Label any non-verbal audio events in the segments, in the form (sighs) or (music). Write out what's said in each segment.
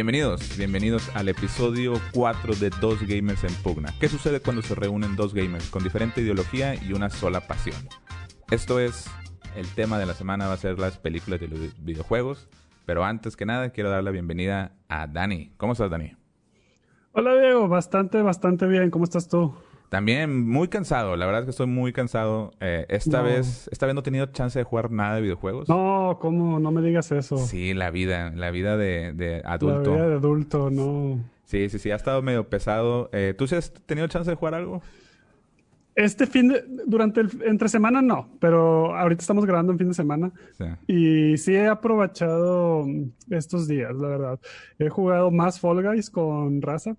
Bienvenidos, bienvenidos al episodio 4 de Dos Gamers en Pugna. ¿Qué sucede cuando se reúnen dos gamers con diferente ideología y una sola pasión? Esto es, el tema de la semana va a ser las películas de los videojuegos, pero antes que nada quiero dar la bienvenida a Dani. ¿Cómo estás, Dani? Hola, Diego. Bastante, bastante bien. ¿Cómo estás tú? También muy cansado, la verdad es que estoy muy cansado. Eh, esta No. vez, esta vez no he tenido chance de jugar nada de videojuegos. No, ¿cómo? No me digas eso. Sí, la vida, la vida de, de La adulto. vida de adulto, no. Sí, sí, sí, ha estado medio pesado. Eh, ¿Tú sí has tenido chance de jugar algo? Este fin de... Durante el... Entre semana no, pero ahorita estamos grabando en fin de semana. Sí. Y sí he aprovechado estos días, la verdad. He jugado más Fall Guys con Raza.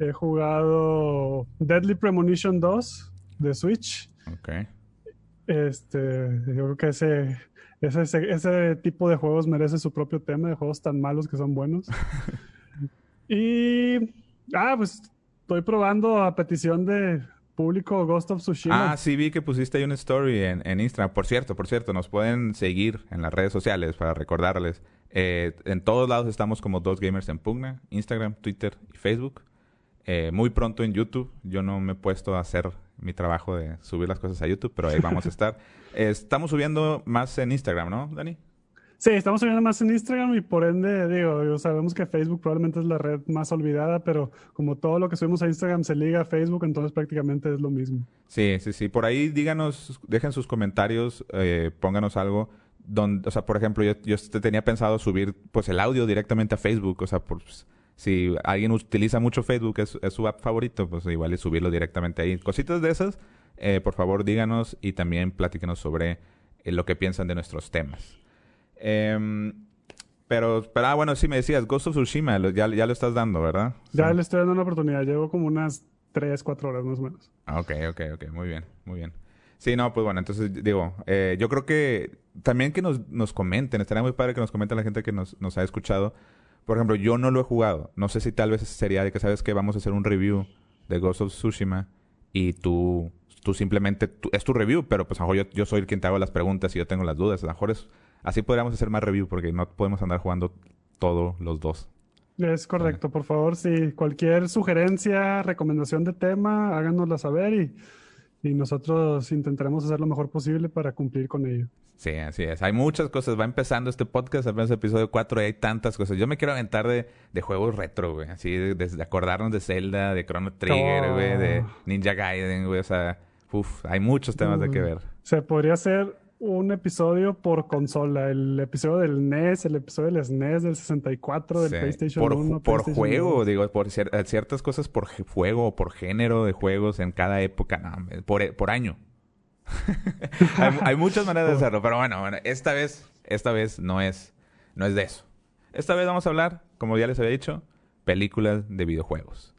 He jugado Deadly Premonition 2 de Switch. Ok. Este, yo creo que ese, ese, ese tipo de juegos merece su propio tema, de juegos tan malos que son buenos. (laughs) y, ah, pues estoy probando a petición de público Ghost of Tsushima. Ah, sí, vi que pusiste ahí una story en, en Instagram. Por cierto, por cierto, nos pueden seguir en las redes sociales para recordarles. Eh, en todos lados estamos como Dos Gamers en Pugna, Instagram, Twitter y Facebook. Eh, muy pronto en YouTube. Yo no me he puesto a hacer mi trabajo de subir las cosas a YouTube, pero ahí vamos a (laughs) estar. Eh, estamos subiendo más en Instagram, ¿no, Dani? Sí, estamos subiendo más en Instagram y por ende, digo, sabemos que Facebook probablemente es la red más olvidada, pero como todo lo que subimos a Instagram se liga a Facebook, entonces prácticamente es lo mismo. Sí, sí, sí. Por ahí díganos, dejen sus comentarios, eh, pónganos algo. Donde, o sea, por ejemplo, yo, yo te- tenía pensado subir pues el audio directamente a Facebook. O sea, por, pues, si alguien utiliza mucho Facebook, es, es su app favorito, pues igual es subirlo directamente ahí. Cositas de esas, eh, por favor díganos y también platíquenos sobre eh, lo que piensan de nuestros temas. Em, pero, pero, ah, bueno, sí me decías, Ghost of Tsushima, lo- ya, ya lo estás dando, ¿verdad? Ya Sí. le estoy dando una oportunidad, llevo como unas 3, 4 horas más o menos. Ah, ok, ok, ok. Muy bien, muy bien. Sí, no, pues bueno, entonces digo, eh, yo creo que también que nos, nos comenten, estaría muy padre que nos comenten la gente que nos, nos ha escuchado. Por ejemplo, yo no lo he jugado. No sé si tal vez sería de que sabes que vamos a hacer un review de Ghost of Tsushima y tú, tú simplemente, tú- es tu review, pero pues a lo mejor yo, yo soy el quien te hago las preguntas y yo tengo las dudas. A lo mejor es, así podríamos hacer más review porque no podemos andar jugando todo los dos. Es correcto, por favor, si cualquier sugerencia, recomendación de tema, háganosla saber y, y nosotros intentaremos hacer lo mejor posible para cumplir con ello. Sí, así es. Hay muchas cosas. Va empezando este podcast, apenas el episodio 4 y hay tantas cosas. Yo me quiero aventar de, de juegos retro, güey. Así, de, de acordarnos de Zelda, de Chrono Trigger, Oh. güey, de Ninja Gaiden, güey. O sea, uff, hay muchos temas de qué Mm. ver. Se podría hacer un episodio por consola, el episodio del NES, el episodio del SNES, del 64, del Sí. PlayStation por, 1, por PlayStation juego, 2. digo, por cier- eh, ciertas cosas por juego o por género de juegos en cada época, no, hombre, por, por año. (laughs) hay, hay muchas maneras de (laughs) hacerlo, pero bueno, bueno, esta vez, esta vez no es, no es de eso. Esta vez vamos a hablar, como ya les había dicho, películas de videojuegos.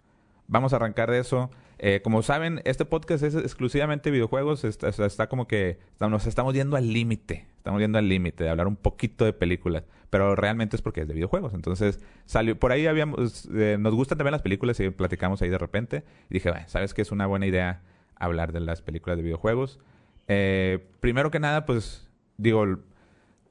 Vamos a arrancar de eso. Eh, como saben, este podcast es exclusivamente videojuegos. Está, como que nos estamos yendo al límite. Estamos yendo al límite de hablar un poquito de películas. Pero realmente es porque es de videojuegos. Entonces, salió por ahí habíamos. eh, nos gustan también las películas y platicamos ahí de repente. Y dije, bueno, ¿sabes que es una buena idea hablar de las películas de videojuegos? Eh, primero que nada, pues, digo,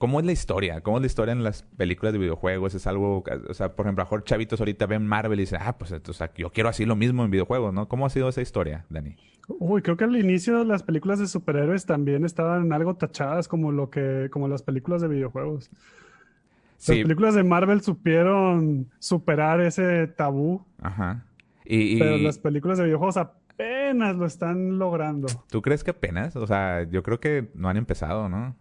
¿Cómo es la historia? ¿Cómo es la historia en las películas de videojuegos? Es algo, o sea, por ejemplo, a mejor chavitos ahorita ven Marvel y dicen, ah, pues o sea, yo quiero así lo mismo en videojuegos, ¿no? ¿Cómo ha sido esa historia, Dani? Uy, creo que al inicio las películas de superhéroes también estaban algo tachadas como lo que, como las películas de videojuegos. Las Sí, películas de Marvel supieron superar ese tabú, ajá. Y, y pero las películas de videojuegos apenas lo están logrando. ¿tú crees que apenas? O sea, yo creo que no han empezado, ¿no?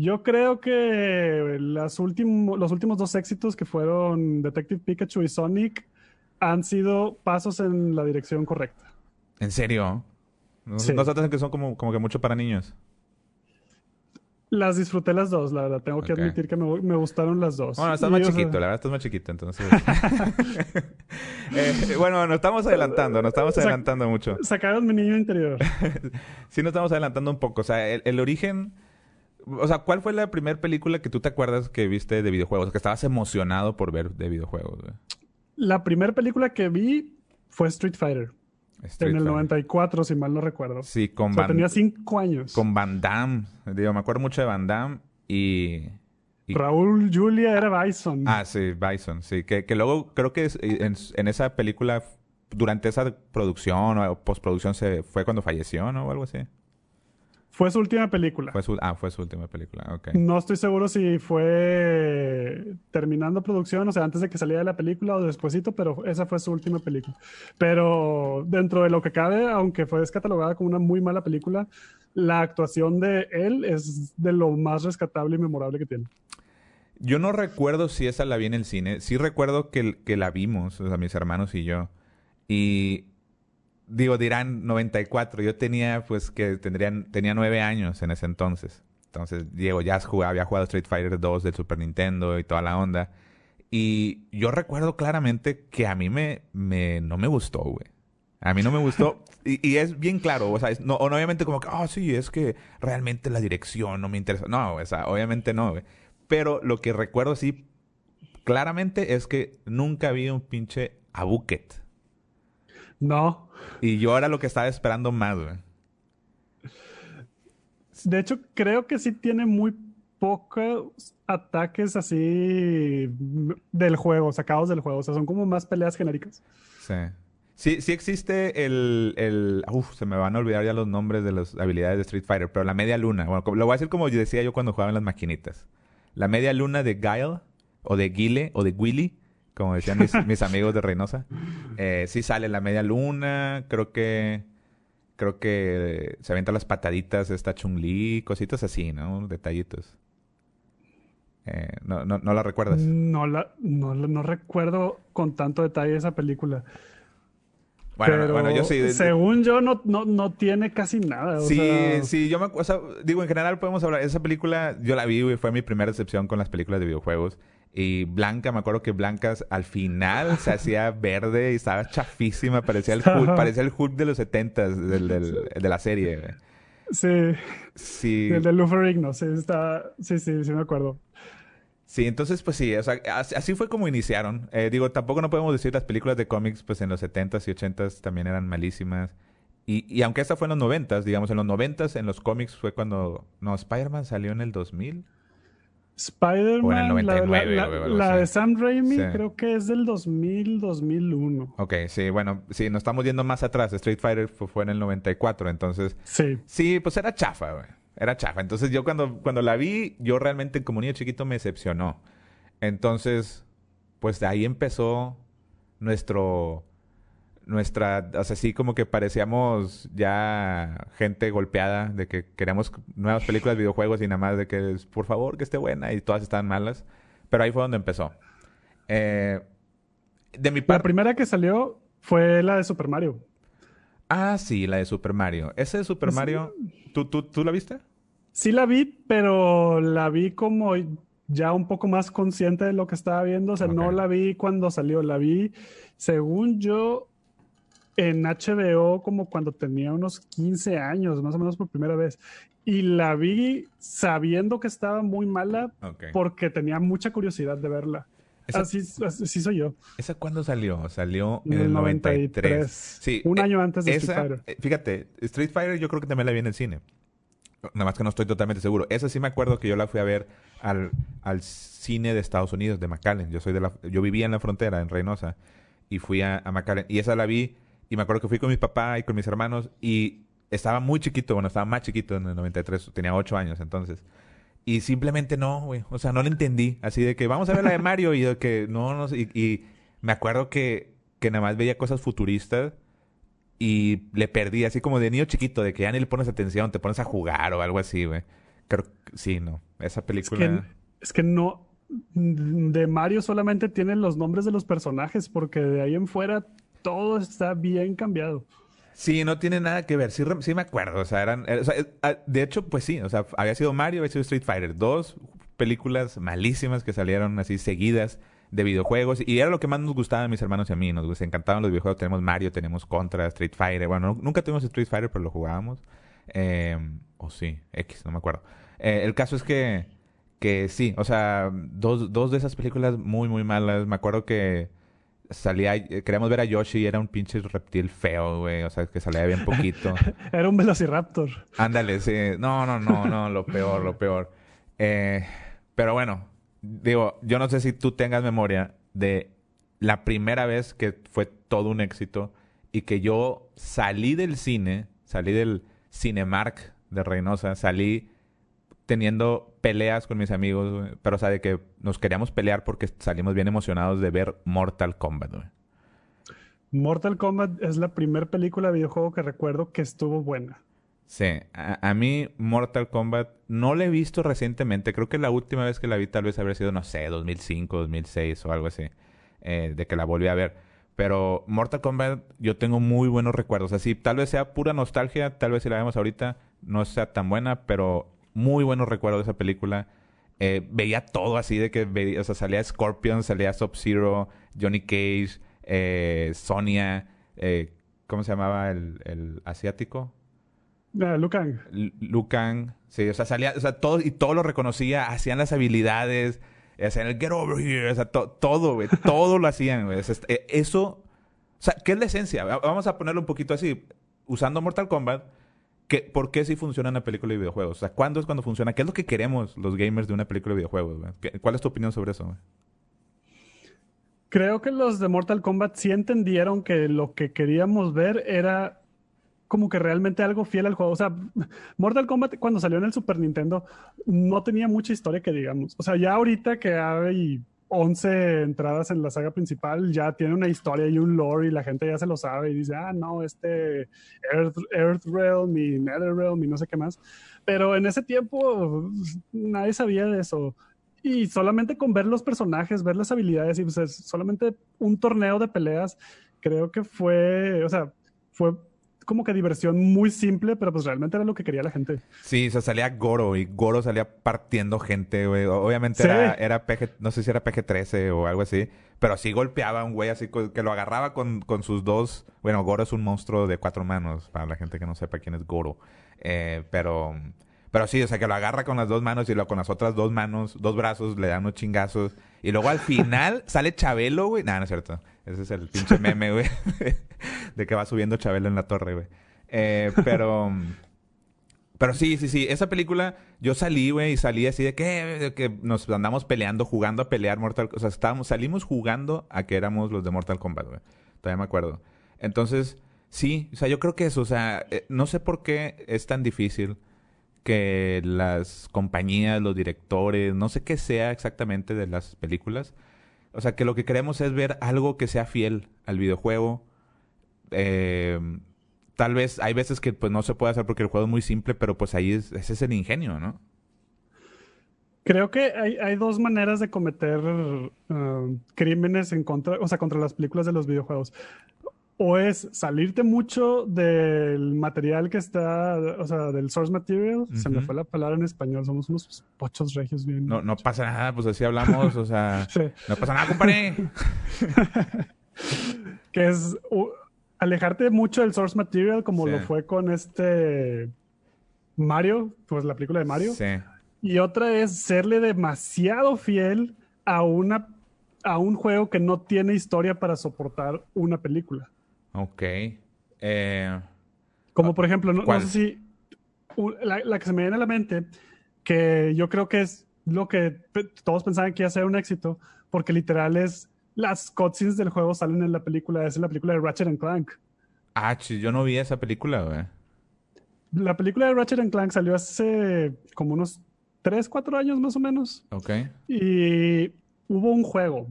Yo creo que las último- los últimos dos éxitos que fueron Detective Pikachu y Sonic han sido pasos en la dirección correcta. ¿En serio? ¿No, Sí. ¿no se te hace que son como, como que mucho para niños? Las disfruté las dos, la verdad. Tengo que admitir que me, me gustaron las dos. Bueno, estás Y, más sea, chiquito, la verdad estás más chiquito, entonces. (laughs) Eh, bueno, nos estamos adelantando, nos estamos adelantando mucho. Sacaron mi niño interior. (laughs) sí nos estamos adelantando un poco. O sea, el, el origen... O sea, ¿cuál fue la primera película que tú te acuerdas que viste de videojuegos? Que estabas emocionado por ver de videojuegos, güey. La primera película que vi fue Street Fighter. Street en el Fighter. 94, si mal no recuerdo. Sí, con O sea, Van, tenía cinco años. con Van Damme. Digo, me acuerdo mucho de Van Damme y... Raúl Julia era Bison. Ah, sí, Bison, sí. Que, que luego creo que en, en, esa película, durante esa producción o postproducción, se fue cuando falleció, ¿no? O algo así. Fue su última película. Fue su, ah, fue su última película, ok. No estoy seguro si fue terminando producción, o sea, antes de que saliera la película o despuesito, pero esa fue su última película. Pero dentro de lo que cabe, aunque fue descatalogada como una muy mala película, la actuación de él es de lo más rescatable y memorable que tiene. Yo no recuerdo si esa la vi en el cine. Sí recuerdo que, que la vimos, o sea, mis hermanos y yo. Y digo, dirán 94. Yo tenía, pues, que tendrían, tenía nueve años en ese entonces. Entonces, Diego ya jugaba, había jugado Street Fighter 2 del Super Nintendo y toda la onda. Y yo recuerdo claramente que a mí me, me no me gustó, güey. A mí no me gustó. (laughs) y, y, es bien claro, o sea, no, obviamente como que, ah, oh, sí, es que realmente la dirección no me interesa. No, o sea, obviamente no, güey. Pero lo que recuerdo sí claramente es que nunca vi un pinche abuket. No. Y yo era lo que estaba esperando más, güey. De hecho, creo que sí tiene muy pocos ataques así del juego, sacados del juego. O sea, son como más peleas genéricas. Sí. Sí, sí existe el, el... Uf, se me van a olvidar ya los nombres de las habilidades de Street Fighter, pero la media luna. Bueno, lo voy a decir como decía yo cuando jugaba en las maquinitas. La media luna de Guile, o de Guile, o de Willy, como decían (laughs) mis, amigos de Reynosa. Eh, sí sale la media luna, creo que creo que se avienta las pataditas esta Chung-Li, cositas así, ¿no? Detallitos. Eh, no, no, ¿No la recuerdas? No, la, no, no recuerdo con tanto detalle esa película. Bueno, bueno, yo sí. según yo, no, no, no tiene casi nada. sí, sí, yo me o sea, digo, en general podemos hablar. Esa película, yo la vi y fue mi primera decepción con las películas de videojuegos. Y Blanca, me acuerdo que Blanca al final se hacía (laughs) verde y estaba chafísima. Parecía el Hulk, parecía el Hulk de los 70 del, de la serie. Sí. Sí. El de Luferigno, sí, está... sí, sí, sí me acuerdo. Sí, entonces, pues sí, o sea, así fue como iniciaron. Eh, digo, tampoco no podemos decir las películas de cómics, pues en los 70s y 80s también eran malísimas. Y, y aunque esta fue en los 90s, digamos, en los 90s, en los cómics fue cuando... No, Spider-Man salió en el 2000. Spider-Man, la, de Sam Raimi creo que es del 2000, 2001. Ok, sí, bueno, sí, nos estamos yendo más atrás. Street Fighter fue, en el 94, entonces... Sí. Sí, pues era chafa, güey. Era chafa. Entonces yo cuando, cuando la vi, yo realmente como niño chiquito me decepcionó. Entonces, pues de ahí empezó nuestro nuestra, o sea, sí como que parecíamos ya gente golpeada de que queríamos nuevas películas, videojuegos y nada más de que por favor que esté buena y todas estaban malas. Pero ahí fue donde empezó. Eh, de mi parte... La primera que salió fue la de Super Mario. Ah, sí, la de Super Mario. Ese de Super Mario, ¿tú, tú, ¿tú la viste? Sí la vi, pero la vi como ya un poco más consciente de lo que estaba viendo. O sea, no la vi cuando salió, la vi, según yo, en HBO como cuando tenía unos 15 años, más o menos por primera vez. Y la vi sabiendo que estaba muy mala porque tenía mucha curiosidad de verla. así, soy yo. ¿Esa cuándo salió? Salió en el 93. Sí, un año antes de Street Fighter. Eh, fíjate, Street Fighter yo creo que también la vi en el cine. Nada más que no estoy totalmente seguro. Esa sí me acuerdo que yo la fui a ver al, al cine de Estados Unidos, de McAllen. Yo soy de la, yo vivía en la frontera, en Reynosa, y fui a, a McAllen. Y esa la vi y me acuerdo que fui con mi papá y con mis hermanos y estaba muy chiquito, bueno, estaba más chiquito en el 93, tenía 8 años entonces. Y simplemente no, güey. O sea, no lo entendí. Así de que vamos a ver la de Mario y de que no, no y, y me acuerdo que, que nada más veía cosas futuristas y le perdí, así como de niño chiquito, de que ya ni le pones atención, te pones a jugar o algo así, güey. Creo sí, no. Esa película. Es que, es que no. De Mario solamente tienen los nombres de los personajes, porque de ahí en fuera todo está bien cambiado. Sí, no tiene nada que ver. Sí, sí me acuerdo. O sea, eran. Eh, o sea, eh, ah, de hecho, pues sí. O sea, había sido Mario, había sido Street Fighter. Dos películas malísimas que salieron así seguidas de videojuegos. Y era lo que más nos gustaba a mis hermanos y a mí. Nos encantaban los videojuegos. Tenemos Mario, tenemos Contra, Street Fighter. Bueno, nunca tuvimos Street Fighter, pero lo jugábamos. Eh, o sí, X, no me acuerdo. Eh, el caso es que, que sí, o sea, dos, dos de esas películas muy, muy malas. Me acuerdo que salía, eh, queríamos ver a Yoshi y era un pinche reptil feo, güey. O sea, que salía bien poquito. (laughs) era un velociraptor. Ándale, sí. No, no, no, no, lo peor, lo peor. Eh, pero bueno, digo, yo no sé si tú tengas memoria de la primera vez que fue todo un éxito y que yo salí del cine, salí del Cinemark de Reynosa, salí teniendo peleas con mis amigos, pero o sea, de que nos queríamos pelear porque salimos bien emocionados de ver Mortal Kombat. Mortal Kombat es la primera película de videojuego que recuerdo que estuvo buena. Sí, a, mí Mortal Kombat no la he visto recientemente. Creo que la última vez que la vi tal vez habría sido, no sé, 2005, 2006 o algo así, eh, de que la volví a ver. Pero Mortal Kombat yo tengo muy buenos recuerdos. Así, tal vez sea pura nostalgia, tal vez si la vemos ahorita no sea tan buena, pero muy buenos recuerdos de esa película. Eh, veía todo así de que veía, o sea, salía Scorpion, salía Sub-Zero, Johnny Cage, eh, Sonia, eh, ¿cómo se llamaba el, el asiático? Uh, Lucan. Lucan, sí, o sea, salía, o sea, todo, y todo lo reconocía, hacían las habilidades, hacían el get over here, o sea, todo, güey, (laughs) todo lo hacían, güey. Eh, eso, o sea, ¿qué es la esencia? Vamos a ponerlo un poquito así, usando Mortal Kombat, ¿qué, ¿por qué sí funciona una película de videojuegos? O sea, ¿cuándo es cuando funciona? ¿Qué es lo que queremos los gamers de una película de videojuegos? Güey? ¿Cuál es tu opinión sobre eso? Güey? Creo que los de Mortal Kombat sí entendieron que lo que queríamos ver era como que realmente algo fiel al juego. O sea, Mortal Kombat cuando salió en el Super Nintendo no tenía mucha historia que digamos. O sea, ya ahorita que hay 11 entradas en la saga principal, ya tiene una historia y un lore y la gente ya se lo sabe y dice, ah, no, este Earth, Earth Realm y Nether Realm y no sé qué más. Pero en ese tiempo nadie sabía de eso. Y solamente con ver los personajes, ver las habilidades y pues solamente un torneo de peleas, creo que fue, o sea, fue como que diversión muy simple, pero pues realmente era lo que quería la gente. Sí, o sea, salía Goro y Goro salía partiendo gente, güey. Obviamente era, era PG, no sé si era PG-13 o algo así, pero sí golpeaba a un güey así que lo agarraba con, con, sus dos. Bueno, Goro es un monstruo de cuatro manos, para la gente que no sepa quién es Goro. Eh, pero pero sí, o sea, que lo agarra con las dos manos y lo con las otras dos manos, dos brazos, le da unos chingazos. Y luego al final (laughs) sale Chabelo, güey. Nah, no es cierto. Ese es el pinche meme, güey. (laughs) (laughs) de que va subiendo Chabelo en la torre, güey. Eh, pero... (laughs) Pero sí, sí, sí. Esa película, yo salí, güey, y salí así de que, que nos andamos peleando, jugando a pelear Mortal O sea, estábamos, salimos jugando a que éramos los de Mortal Kombat, güey. Todavía me acuerdo. Entonces, sí, o sea, yo creo que eso, o sea, eh, no sé por qué es tan difícil que las compañías, los directores, no sé qué sea exactamente de las películas. O sea, que lo que queremos es ver algo que sea fiel al videojuego. Eh, tal vez hay veces que pues no se puede hacer porque el juego es muy simple, pero pues ahí es, ese es el ingenio, ¿no? Creo que hay, hay dos maneras de cometer uh, crímenes en contra, o sea, contra las películas de los videojuegos o es salirte mucho del material que está, o sea, del source material. Se me fue la palabra en español, somos unos pochos regios bien. No, no pasa nada, pues así hablamos, o sea, (laughs) no pasa nada, compadre. (laughs) que es alejarte mucho del source material, como lo fue con este Mario, pues la película de Mario. Sí. Y otra es serle demasiado fiel a una a un juego que no tiene historia para soportar una película. Ok. Eh, Como por ejemplo, no, sé si la, que se me viene a la mente, que yo creo que es lo que todos pensaban que iba a ser un éxito, porque literal es las cutscenes del juego salen en la película, es la película de Ratchet Clank. Ah, yo no vi esa película, güey. La película de Ratchet Clank salió hace como unos 3, 4 años más o menos. Ok. Y hubo un juego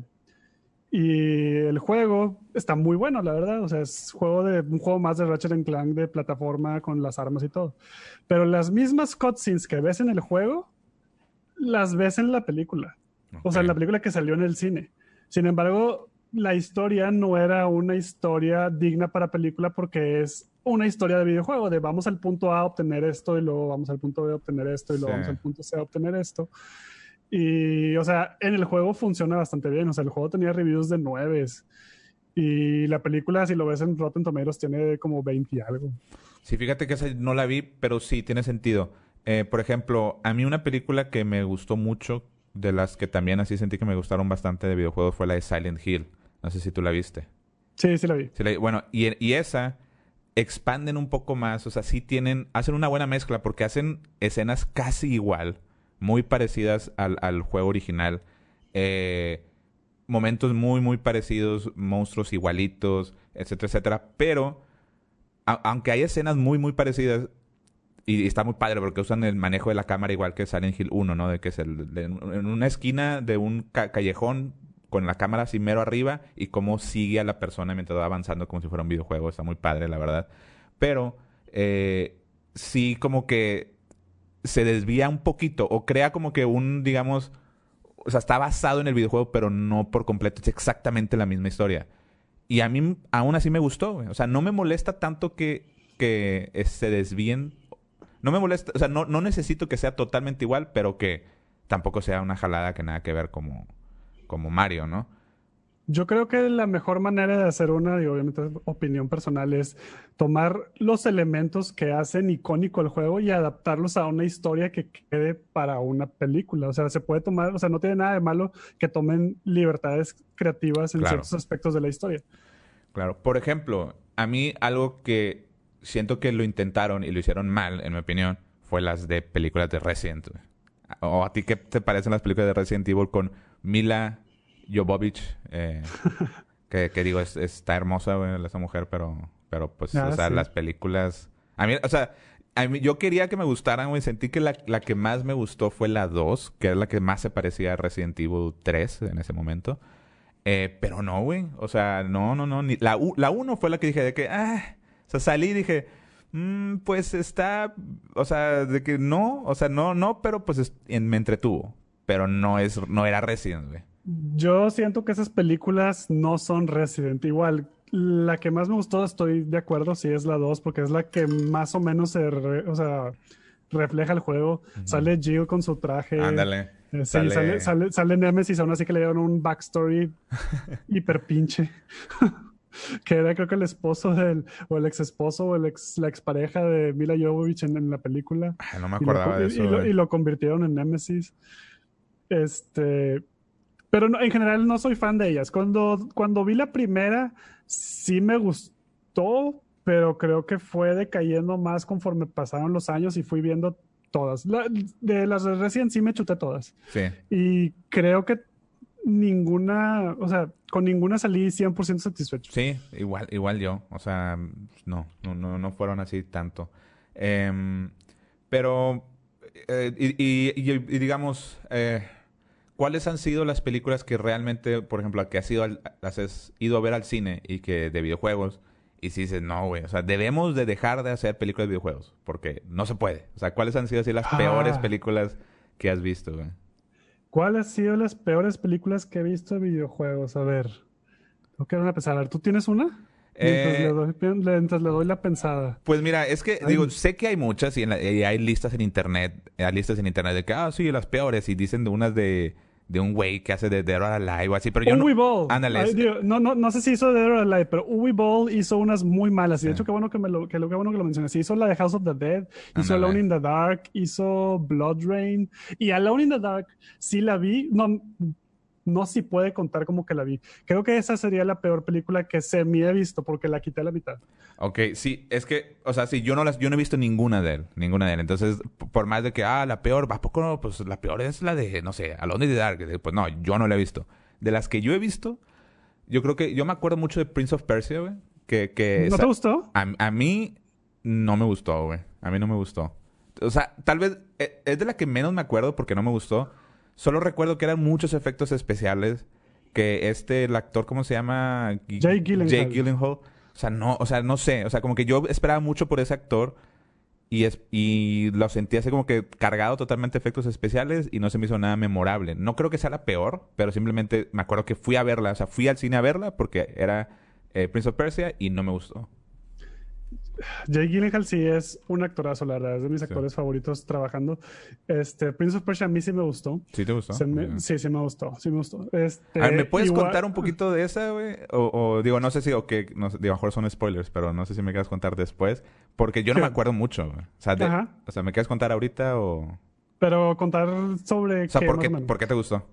y el juego está muy bueno, la verdad. O sea, es juego de, un juego más de Ratchet Clank de plataforma con las armas y todo. Pero las mismas cutscenes que ves en el juego, las ves en la película. O sea, en la película que salió en el cine. Sin embargo, la historia no era una historia digna para película porque es una historia de videojuego, de vamos al punto A a obtener esto y luego vamos al punto B a obtener esto y luego vamos al punto C a obtener esto. Y, o sea, en el juego funciona bastante bien. O sea, el juego tenía reviews de 9. Y la película, si lo ves en Rotten Tomatoes, tiene como 20 y algo. Sí, fíjate que esa no la vi, pero sí tiene sentido. Eh, por ejemplo, a mí una película que me gustó mucho, de las que también así sentí que me gustaron bastante de videojuegos, fue la de Silent Hill. No sé si tú la viste. Sí, sí la vi. Bueno, y, y esa expanden un poco más, o sea, sí tienen, hacen una buena mezcla porque hacen escenas casi igual muy parecidas al, al juego original. eh, momentos muy, muy parecidos, monstruos igualitos, etcétera, etcétera. Pero, aunque hay escenas muy, muy parecidas, y, está muy padre porque usan el manejo de la cámara igual que Silent Hill 1, ¿no? De que es el, en una esquina de un callejón con la cámara así mero arriba y cómo sigue a la persona mientras va avanzando como si fuera un videojuego. Está muy padre, la verdad. Pero eh, sí como que se desvía un poquito o crea como que un, digamos, o sea, está basado en el videojuego, pero no por completo. Es exactamente la misma historia. Y a mí aún así me gustó, O sea, no me molesta tanto que, que se desvíen no me molesta, o sea, no, no necesito que sea totalmente igual, pero que tampoco sea una jalada que nada que ver como, como Mario, ¿no? Yo creo que la mejor manera de hacer una, y obviamente opinión personal, es tomar los elementos que hacen icónico el juego y adaptarlos a una historia que quede para una película. O sea, se puede tomar, o sea, no tiene nada de malo que tomen libertades creativas en ciertos aspectos de la historia. Claro. Por ejemplo, a mí algo que siento que lo intentaron y lo hicieron mal, en mi opinión, fue las de películas de Resident. ¿O a ti qué te parecen las películas de Resident Evil con Mila Jovovich? Eh, (laughs) que, digo, está hermosa esa mujer, pero, pero pues, ah, o sea, las películas... A mí, o sea, a mí, yo quería que me gustaran, güey. Sentí que la, la, que más me gustó fue la 2, que es la que más se parecía a Resident Evil 3 en ese momento. Eh, pero no, güey. O sea, no, no, no. Ni, la, la 1 fue la que dije de que, ah, o sea, salí y dije, mm, pues está, o sea, de que no, o sea, no, no, pero pues me entretuvo. Pero no es, no era Resident, güey. Yo siento que esas películas no son Resident. Igual, la que más me gustó, estoy de acuerdo, sí es la 2, porque es la que más o menos se, o sea, refleja el juego. Sale Jill con su traje. Ándale. Eh, sí, sale... Sale, sale, Nemesis, aún así que le dieron un backstory (laughs) hiper pinche. (laughs) que era creo que el esposo del, o el ex esposo o el ex, la expareja de Mila Jovovich en, la película. no me acordaba de eso. Y lo, convirtieron en Nemesis. Este, pero en general no soy fan de ellas. Cuando, cuando vi la primera, sí me gustó, pero creo que fue decayendo más conforme pasaron los años y fui viendo todas. de las recién sí me chuté todas. Sí. Y creo que ninguna, o sea, con ninguna salí 100% satisfecho. Sí, igual, igual yo. O sea, no, no, no, fueron así tanto. Em, pero, eh, y, digamos, eh, ¿cuáles han sido las películas que realmente, por ejemplo, que has ido, has ido a ver al cine y que de videojuegos, y si dices, no, güey, o sea, debemos de dejar de hacer películas de videojuegos, porque no se puede. O sea, ¿cuáles han sido así las peores ah. películas que has visto, güey? ¿Cuáles han sido las peores películas que he visto de videojuegos? A ver. Tengo que dar una pensada. ¿tú tienes una? Mientras, le doy, la pensada. Pues mira, es que, digo, sé que hay muchas y, hay listas en internet, hay listas en internet de que, ah, sí, las peores, y dicen de unas de de un güey que hace de Dead or Alive o así, pero yo Uwe no... Ball. Ándale. no, no, no sé si hizo Dead or Alive, pero Uwe Ball hizo unas muy malas. Y de hecho, qué bueno que, me lo, que, lo, bueno que lo mencionas. Hizo la de House of the Dead, hizo Alone in the Dark, hizo Blood Rain. Y Alone in the Dark sí la vi. No, no si puede contar como que la vi. Creo que esa sería la peor película que se me he visto porque la quité a la mitad. Ok, sí, es que, o sea, sí, yo no las, yo no he visto ninguna de él, ninguna de él. Entonces, por más de que, ah, la peor, ¿a poco no? Pues la peor es la de, no sé, Alone in the Dark. Pues no, yo no la he visto. De las que yo he visto, yo creo que, yo me acuerdo mucho de Prince of Persia, güey. Que, que ¿No te gustó? A, a mí no me gustó, güey. A mí no me gustó. O sea, tal vez eh, es de la que menos me acuerdo porque no me gustó. Solo recuerdo que eran muchos efectos especiales que este, el actor, ¿cómo se llama? Jake Gyllenhaal. Jake Gyllenhaal. O sea, no, o sea, no sé. O sea, como que yo esperaba mucho por ese actor y, es, y lo sentí así como que cargado totalmente efectos especiales y no se me hizo nada memorable. No creo que sea la peor, pero simplemente me acuerdo que fui a verla. O sea, fui al cine a verla porque era eh, Prince of Persia y no me gustó. Jay Gyllenhaal sí es un actorazo, la verdad, es de mis actores favoritos trabajando. Este, Prince of Persia a mí sí me gustó. ¿Sí te gustó? Sí, sí me gustó, sí me gustó. Este, a ver, ¿me puedes contar un poquito de esa, güey? O, digo, no sé si, o que, no, digo, a lo mejor son spoilers, pero no sé si me quieres contar después, porque yo no me acuerdo mucho, güey. O sea, o sea, ¿me quieres contar ahorita o...? Pero contar sobre O sea, ¿por, qué, ¿por qué te gustó?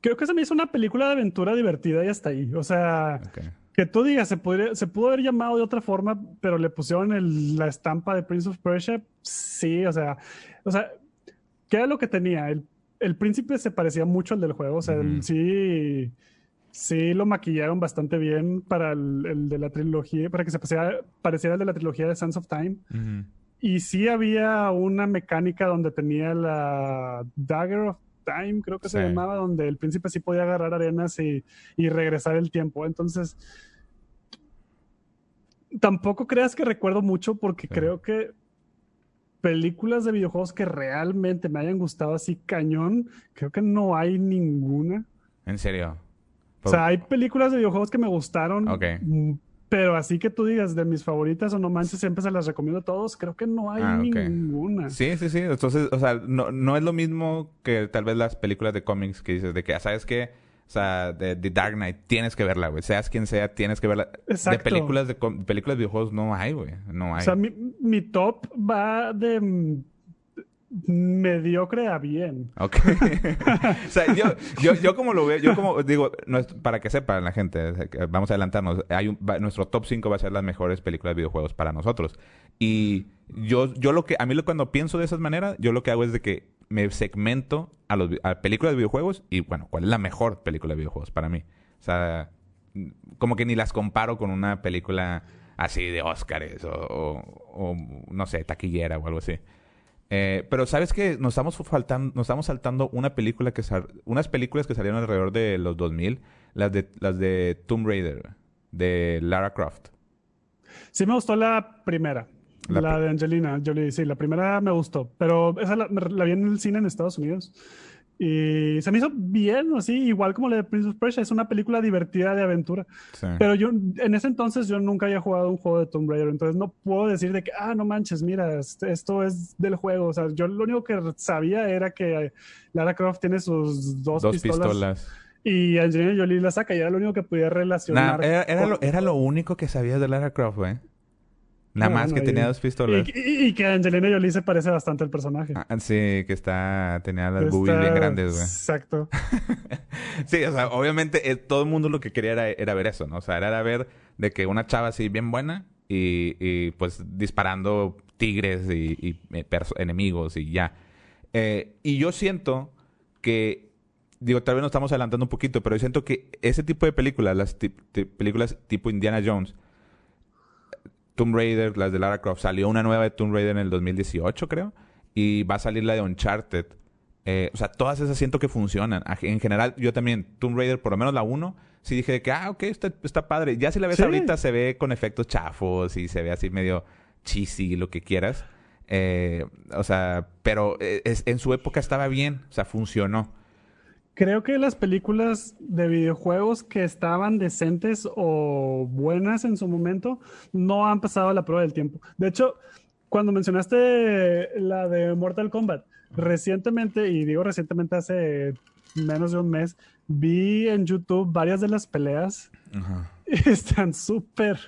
Creo que se me hizo una película de aventura divertida y hasta ahí. O sea, que tú digas, se, podría, se pudo haber llamado de otra forma, pero le pusieron la estampa de Prince of Persia. Sí, o sea, o sea, ¿qué era lo que tenía? El el príncipe se parecía mucho al del juego. O sea, sí, sí lo maquillaron bastante bien para el, de la trilogía, para que se pareciera, al de la trilogía de Sands of Time. Y sí había una mecánica donde tenía la Dagger of Time, creo que se llamaba, donde el príncipe sí podía agarrar arenas y, regresar el tiempo. Entonces, tampoco creas que recuerdo mucho porque creo que películas de videojuegos que realmente me hayan gustado así cañón, creo que no hay ninguna. ¿En serio? O sea, hay películas de videojuegos que me gustaron. Mm, pero así que tú digas de mis favoritas o no manches, siempre se las recomiendo a todos. Creo que no hay ah, ninguna. Sí, sí, sí. Entonces, o sea, no, no es lo mismo que tal vez las películas de cómics que dices de que, ¿sabes qué? O sea, de The Dark Knight, tienes que verla, güey. Seas quien sea, tienes que verla. Exacto. De películas de películas de videojuegos no hay, güey. No hay. O sea, mi, mi top va de mediocre a bien. Ok. (laughs) o sea, yo, yo, yo, como lo veo, yo como digo, para que sepan la gente, vamos a adelantarnos, hay un, nuestro top 5 va a ser las mejores películas de videojuegos para nosotros. Y yo, yo lo que, a mí cuando pienso de esas maneras, yo lo que hago es de que me segmento a, los, a películas de videojuegos y, bueno, ¿cuál es la mejor película de videojuegos para mí? O sea, como que ni las comparo con una película así de Oscars o, o, no sé, taquillera o algo así. Eh, pero sabes que nos estamos faltando, nos estamos saltando una película que unas películas que salieron alrededor de los 2000, las de las de Tomb Raider, de Lara Croft. Sí me gustó la primera. La, de Angelina Jolie, sí, la primera me gustó, pero esa la, vi en el cine en Estados Unidos. Y se me hizo bien, así, igual como la de Prince of Persia, es una película divertida de aventura. Pero yo, en ese entonces, yo nunca había jugado un juego de Tomb Raider, entonces no puedo decir de que, ah, no manches, mira, este, esto es del juego. O sea, yo lo único que sabía era que Lara Croft tiene sus dos, pistolas. Y Angelina Jolie la saca y era lo único que podía relacionar. era, lo, era, lo, único que sabías de Lara Croft, güey. Nada más que tenía dos pistolas. Y, que Angelina Jolie se parece bastante al personaje. Ah, sí, que está... Tenía las boobies bien grandes, güey. Exacto. (laughs) sí, o sea, obviamente eh, todo el mundo lo que quería era, ver eso, ¿no? O sea, era ver de que una chava así bien buena y, pues disparando tigres y, eh, enemigos y ya. Eh, y yo siento que... Digo, tal vez nos estamos adelantando un poquito, pero yo siento que ese tipo de películas, las películas tipo Indiana Jones Tomb Raider, las de Lara Croft. Salió una nueva de Tomb Raider en el 2018, creo. Y va a salir la de Uncharted. Eh, o sea, todas esas siento que funcionan. En general, yo también, Tomb Raider, por lo menos la 1, sí dije que, ah, ok, está, está padre. Ya si la ves ahorita, se ve con efectos chafos y se ve así medio cheesy, lo que quieras. Eh, o sea, pero eh, en su época estaba bien, o sea, funcionó. Creo que las películas de videojuegos que estaban decentes o buenas en su momento no han pasado la prueba del tiempo. De hecho, cuando mencionaste la de Mortal Kombat, recientemente, y digo recientemente hace menos de un mes, vi en YouTube varias de las peleas. (laughs) están súper.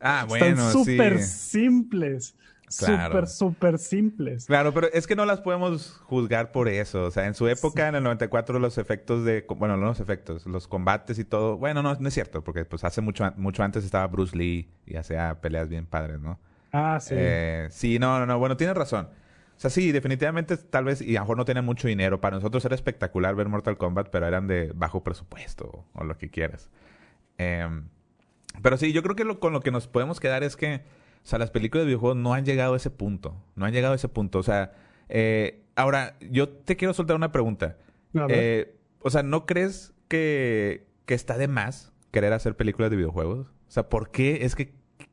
Ah, bueno, están súper simples. Súper, súper simples. Claro, pero es que no las podemos juzgar por eso. O sea, en su época, en el 94, los efectos de... Bueno, no los efectos, los combates y todo... Bueno, no, no es cierto, porque pues hace mucho, mucho antes estaba Bruce Lee y hacía peleas bien padres, ¿no? Ah, sí. Eh, sí, no, no, no. Bueno, tienes razón. O sea, sí, definitivamente tal vez, y a lo mejor no tenían mucho dinero. Para nosotros era espectacular ver Mortal Kombat, pero eran de bajo presupuesto o lo que quieras. Em, pero sí, yo creo que lo, con lo que nos podemos quedar es que o sea, las películas de videojuegos no han llegado a ese punto. No han llegado a ese punto. O sea, eh, ahora, yo te quiero soltar una pregunta. Eh, o sea, ¿no crees que, que está de más querer hacer películas de videojuegos? O sea, ¿por qué es que,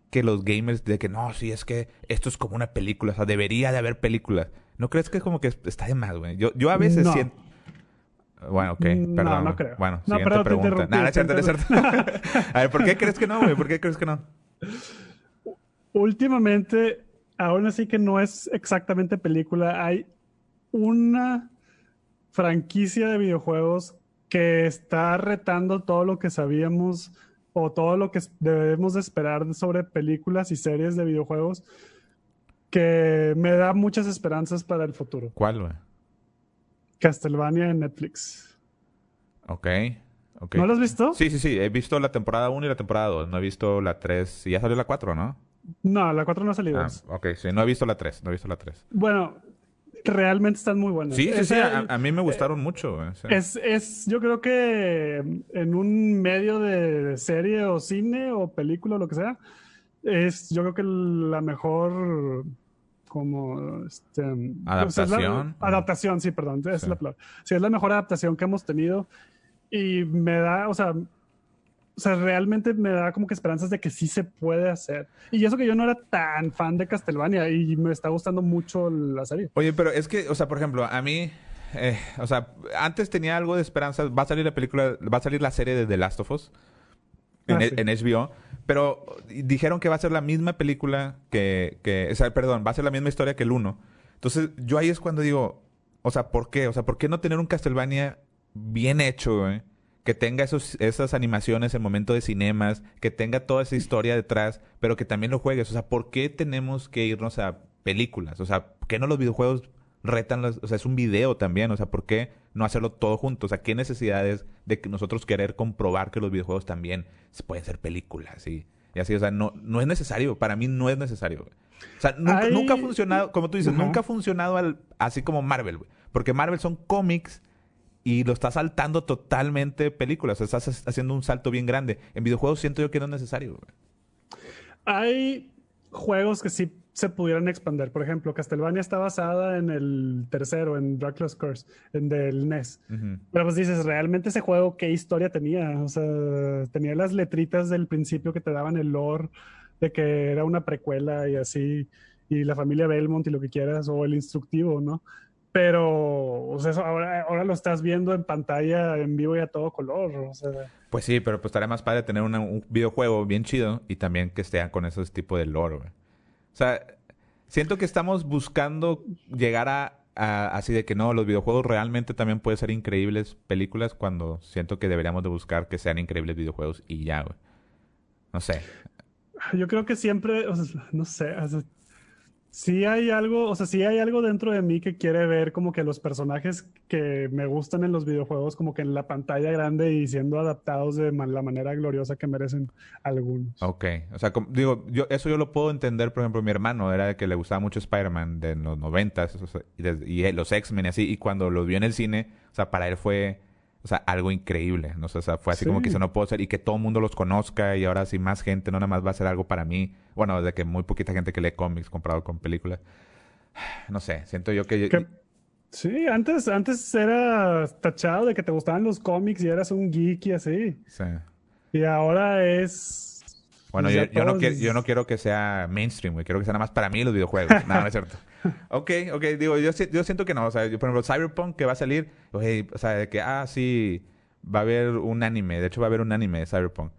que los gamers de que no, sí, es que esto es como una película, o sea, debería de haber películas? ¿No crees que es como que está de más, güey? Yo, yo a veces siento... Bueno, ok, perdón. No, no creo. Bueno, siguiente pregunta. Nada, cierto, cierto. (laughs) a ver, ¿por qué crees que no, güey? ¿Por qué crees que no? Últimamente, aún así que no es exactamente película, hay una franquicia de videojuegos que está retando todo lo que sabíamos o todo lo que debemos de esperar sobre películas y series de videojuegos que me da muchas esperanzas para el futuro. ¿Cuál, güey? Castlevania en Netflix. Ok. Okay. ¿No lo has visto? Sí, sí, sí. He visto la temporada 1 y la temporada 2. No he visto la 3. Y ya salió la 4, ¿no? No, la 4 no ha salido. Ah, ok, sí, no he visto la 3, no he visto la 3. Bueno, realmente están muy buenas. Sí, sí, sí. A, mí me gustaron mucho. Es, es, yo creo que en un medio de serie o cine o película o lo que sea, es yo creo que la mejor como este, adaptación. adaptación, sí, perdón, es la palabra. Sí, es la mejor adaptación que hemos tenido y me da, o sea, o sea, realmente me da como que esperanzas de que sí se puede hacer. Y eso que yo no era tan fan de Castlevania y me está gustando mucho la serie. Oye, pero es que, o sea, por ejemplo, a mí, eh, o sea, antes tenía algo de esperanza. Va a salir la película, va a salir la serie de The Last of Us en, HBO. Ah, e, pero dijeron que va a ser la misma película que, que o sea, perdón, va a ser la misma historia que el 1. Entonces, yo ahí es cuando digo, o sea, ¿por qué? O sea, ¿por qué no tener un Castlevania bien hecho, güey? Que tenga esos, esas animaciones en momento de cinemas, que tenga toda esa historia detrás, pero que también lo juegues. O sea, ¿por qué tenemos que irnos a películas? O sea, ¿por qué no los videojuegos retan las, o sea, es un video también, o sea, ¿por qué no hacerlo todo junto? O sea, ¿qué necesidades de que nosotros querer comprobar que los videojuegos también pueden ser películas y, y así, o sea, no, no es necesario, para mí no es necesario. O sea, nunca, ha funcionado, como tú dices, nunca ha funcionado al, así como Marvel, güey. Porque Marvel son cómics y lo estás saltando totalmente películas. O sea, estás haciendo un salto bien grande. En videojuegos siento yo que no es necesario. Hay juegos que sí se pudieran expandir. Por ejemplo, Castlevania está basada en el tercero, en Dracula's Curse, en del NES. Pero pues dices, realmente ese juego, ¿qué historia tenía? O sea, tenía las letritas del principio que te daban el lore de que era una precuela y así, y la familia Belmont y lo que quieras, o el instructivo, ¿no? Pero o sea, ahora, ahora lo estás viendo en pantalla en vivo y a todo color. O sea. Pues sí, pero pues estaría más padre tener un videojuego bien chido y también que esté con ese tipo de lore. O sea, siento que estamos buscando llegar a, así de que no, los videojuegos realmente también pueden ser increíbles películas cuando siento que deberíamos de buscar que sean increíbles videojuegos y ya, güey. No sé. Yo creo que siempre, o sea, no sé, Sí hay algo, o sea, sí hay algo dentro de mí que quiere ver como que los personajes que me gustan en los videojuegos como que en la pantalla grande y siendo adaptados de la manera gloriosa que merecen algunos. Ok, o sea, digo, yo eso yo lo puedo entender, por ejemplo, mi hermano era de que le gustaba mucho Spider-Man de los noventas y, y, los X-Men y así, y cuando lo vio en el cine, o sea, para él fue o sea, algo increíble, ¿no? O sea, fue así como que se no puedo ser y que todo el mundo los conozca y ahora sí más gente, no nada más va a ser algo para mí. Bueno, de que muy poquita gente que lee cómics comparado con películas. (sighs) No sé, siento yo que... Sí, antes, antes era tachado de que te gustaban los cómics y eras un geek y así. Sí. Y ahora es bueno, yo, no quiero, yo no quiero que sea mainstream, güey. Quiero que sea nada más para mí los videojuegos. (laughs) no, no es cierto. Ok, ok. Digo, yo, yo siento que no. O sea, por ejemplo, Cyberpunk que va a salir, o sea, de que, ah, sí, va a haber un anime. De hecho, va a haber un anime de Cyberpunk.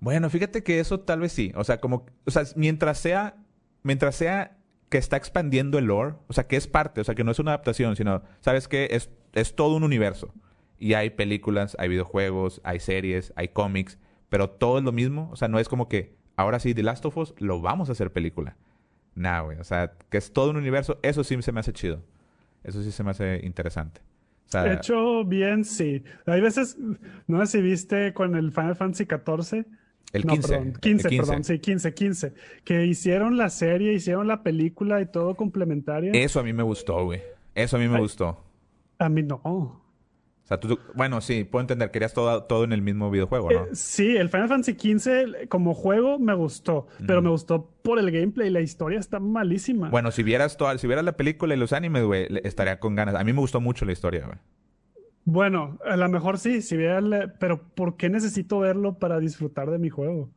Bueno, fíjate que eso tal vez sí. O sea, como, o sea, mientras sea, mientras sea que está expandiendo el lore, o sea, que es parte, o sea, que no es una adaptación, sino, ¿sabes qué? Es, es todo un universo. Y hay películas, hay videojuegos, hay series, hay cómics pero todo es lo mismo. O sea, no es como que ahora sí, The Last of Us lo vamos a hacer película. Nah, güey. O sea, que es todo un universo. Eso sí se me hace chido. Eso sí se me hace interesante. O sea, Hecho bien, sí. Hay veces, no sé si viste con el Final Fantasy XIV. El 15. perdón, 15, perdón, sí, 15, 15. Que hicieron la serie, hicieron la película y todo complementario. Eso a mí me gustó, güey. Eso a mí me gustó. A mí no bueno, sí, puedo entender, querías todo, todo en el mismo videojuego, ¿no? Eh, sí, el Final Fantasy XV como juego me gustó, pero me gustó por el gameplay, la historia está malísima. Bueno, si vieras toda, si vieras la película y los animes, güey, estaría con ganas. A mí me gustó mucho la historia, güey. Bueno, a lo mejor sí, si viera, pero ¿por qué necesito verlo para disfrutar de mi juego?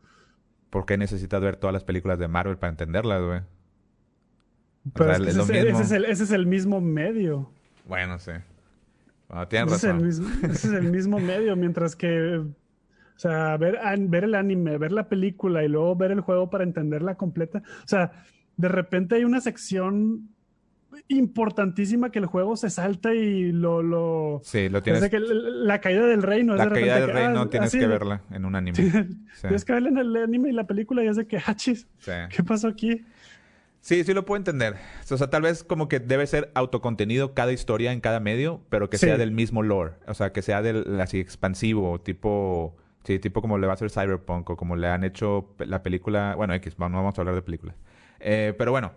¿Por qué necesitas ver todas las películas de Marvel para entenderlas, güey? Pero ese, es el, ese es el mismo medio. Bueno, sí. Ah, ese, Es el mismo, ese es el mismo (laughs) medio, mientras que, o sea, ver, ver el anime, ver la película y luego ver el juego para entenderla completa. O sea, de repente hay una sección importantísima que el juego se salta y lo... lo sí, lo tienes... que la caída del reino. La caída del reino ah, tienes que verla en un (laughs) anime. Tienes que verla en el anime y la película y es de que, hachis, ah, ¿qué pasó aquí? Sí, sí lo puedo entender. O sea, tal vez como que debe ser autocontenido cada historia en cada medio, pero que sea del mismo lore. O sea, que sea del así expansivo, tipo... Sí, tipo como le va a hacer Cyberpunk o como le han hecho la película... Bueno, X, no vamos a hablar de películas. Eh, pero bueno,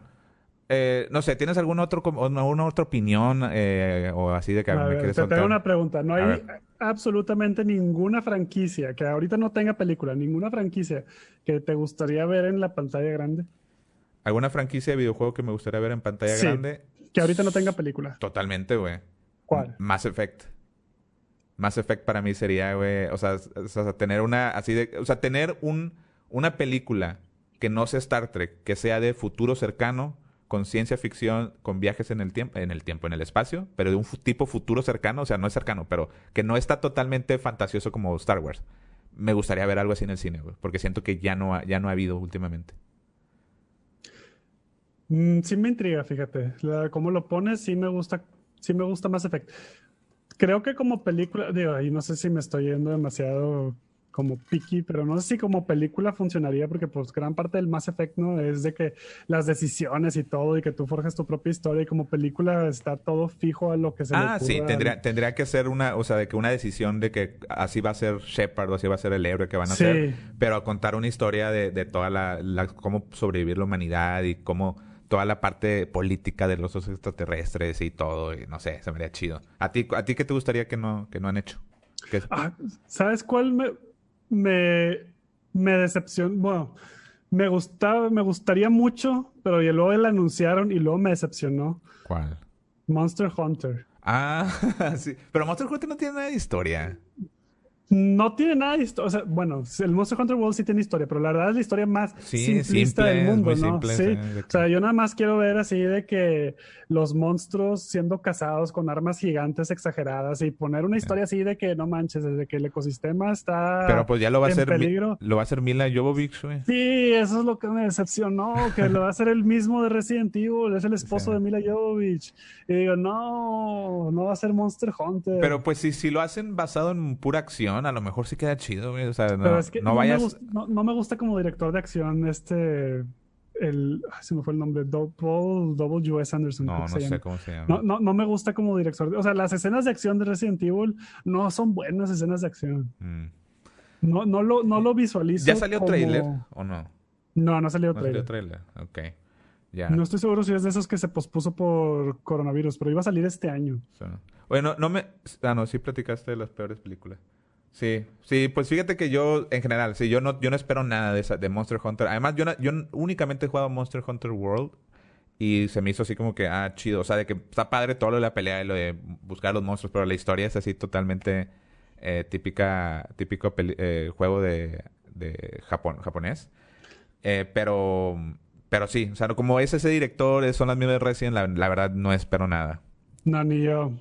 Eh, no sé, ¿tienes algún otro, alguna otra opinión eh, o así de que me quieres Te tengo una pregunta. No hay absolutamente ninguna franquicia que ahorita no tenga película, ninguna franquicia que te gustaría ver en la pantalla grande. ¿Alguna franquicia de videojuego que me gustaría ver en pantalla sí, grande? Que ahorita no tenga película. Totalmente, güey. ¿Cuál? Mass Effect. Mass Effect para mí sería, güey, o sea, tener una, así de, o sea, tener un, una película que no sea Star Trek, que sea de futuro cercano, con ciencia ficción, con viajes en el tiempo, en el tiempo, en el espacio, pero de un tipo futuro cercano, o sea, no es cercano, pero que no está totalmente fantasioso como Star Wars. Me gustaría ver algo así en el cine, güey, porque siento que ya no ha, ya no ha habido últimamente. Mm, sí me intriga, fíjate. La, cómo lo pones, sí me gusta, sí me gusta más efecto. Creo que como película, digo, ahí no sé si me estoy yendo demasiado como picky, pero no sé si como película funcionaría porque pues gran parte del Mass Effect no es de que las decisiones y todo y que tú forjas tu propia historia y como película está todo fijo a lo que se Ah, sí, tendría, tendría que ser una, o sea, de que una decisión de que así va a ser Shepard o así va a ser el héroe que van a ser, pero contar una historia de, de toda la, la, cómo sobrevivir la humanidad y cómo toda la parte política de los extraterrestres y todo, y no sé, se me haría chido. ¿A ti, a ti qué te gustaría que no, que no han hecho? Ah, ¿Sabes cuál me, me, me decepcionó. Bueno, me gustaba, me gustaría mucho, pero luego la anunciaron y luego me decepcionó. ¿Cuál? Monster Hunter. Ah, (laughs) sí. Pero Monster Hunter no tiene nada de historia. No tiene nada de historia. O sea, bueno, el Monster Hunter World sí tiene historia, pero la verdad es la historia más simplista del mundo, ¿no? sí. O sea, yo nada más quiero ver así de que los monstruos siendo cazados con armas gigantes exageradas y poner una historia así de que no manches, desde que el ecosistema está. Pero pues ya lo va a hacer. Peligro. Lo va a hacer Mila Jovovich, güey. Sí, eso es lo que me decepcionó, que lo va a hacer el mismo de Resident Evil, es el (laughs) esposo de Mila Jovovich. Y digo, no, no va a ser Monster Hunter. Pero pues si, si lo hacen basado en pura acción a lo mejor sí queda chido, O sea, no, no, vayas... Me gusta, no, me gusta como director de acción este... El, se me fue el nombre, Double, US Anderson. No, no sé cómo se llama. No, no, me gusta como director. o sea, las escenas de acción de Resident Evil no son buenas escenas de acción. Mm. No, no, lo, no lo visualizo. ¿Ya salió trailer o no? No, no salió trailer. No salió trailer, ok. Ya. No estoy seguro si es de esos que se pospuso por coronavirus, pero iba a salir este año. Bueno, no me... Ah, no, sí platicaste de las peores películas. Sí, sí, pues fíjate que yo, en general, sí, yo no, yo no espero nada de, esa, de Monster Hunter. Además, yo, yo únicamente he jugado Monster Hunter World y se me hizo así como que, ah, chido. O sea, de que está padre todo lo de la pelea y lo de buscar a los monstruos, pero la historia es así totalmente eh, típica, típico eh, juego de, de Japón, japonés. Eh, pero, pero sí, o sea, como es ese director, son las mismas Resident, la, la verdad no espero nada. No, ni yo.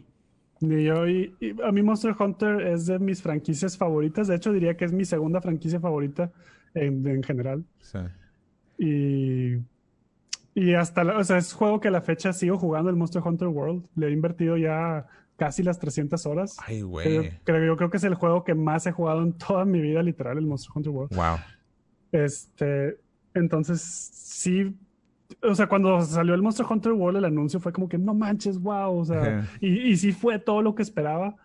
Ni yo, y, a mí Monster Hunter es de mis franquicias favoritas. De hecho, diría que es mi segunda franquicia favorita en, general. Sí. Y, y hasta, o sea, es juego que a la fecha sigo jugando el Monster Hunter World. Le he invertido ya casi las 300 horas. Ay, güey. Creo, yo creo que es el juego que más he jugado en toda mi vida, literal, el Monster Hunter World. Wow. Este, entonces, sí, o sea, cuando salió el Monster Hunter World, el anuncio fue como que no manches, wow. O sea, y, y sí fue todo lo que esperaba.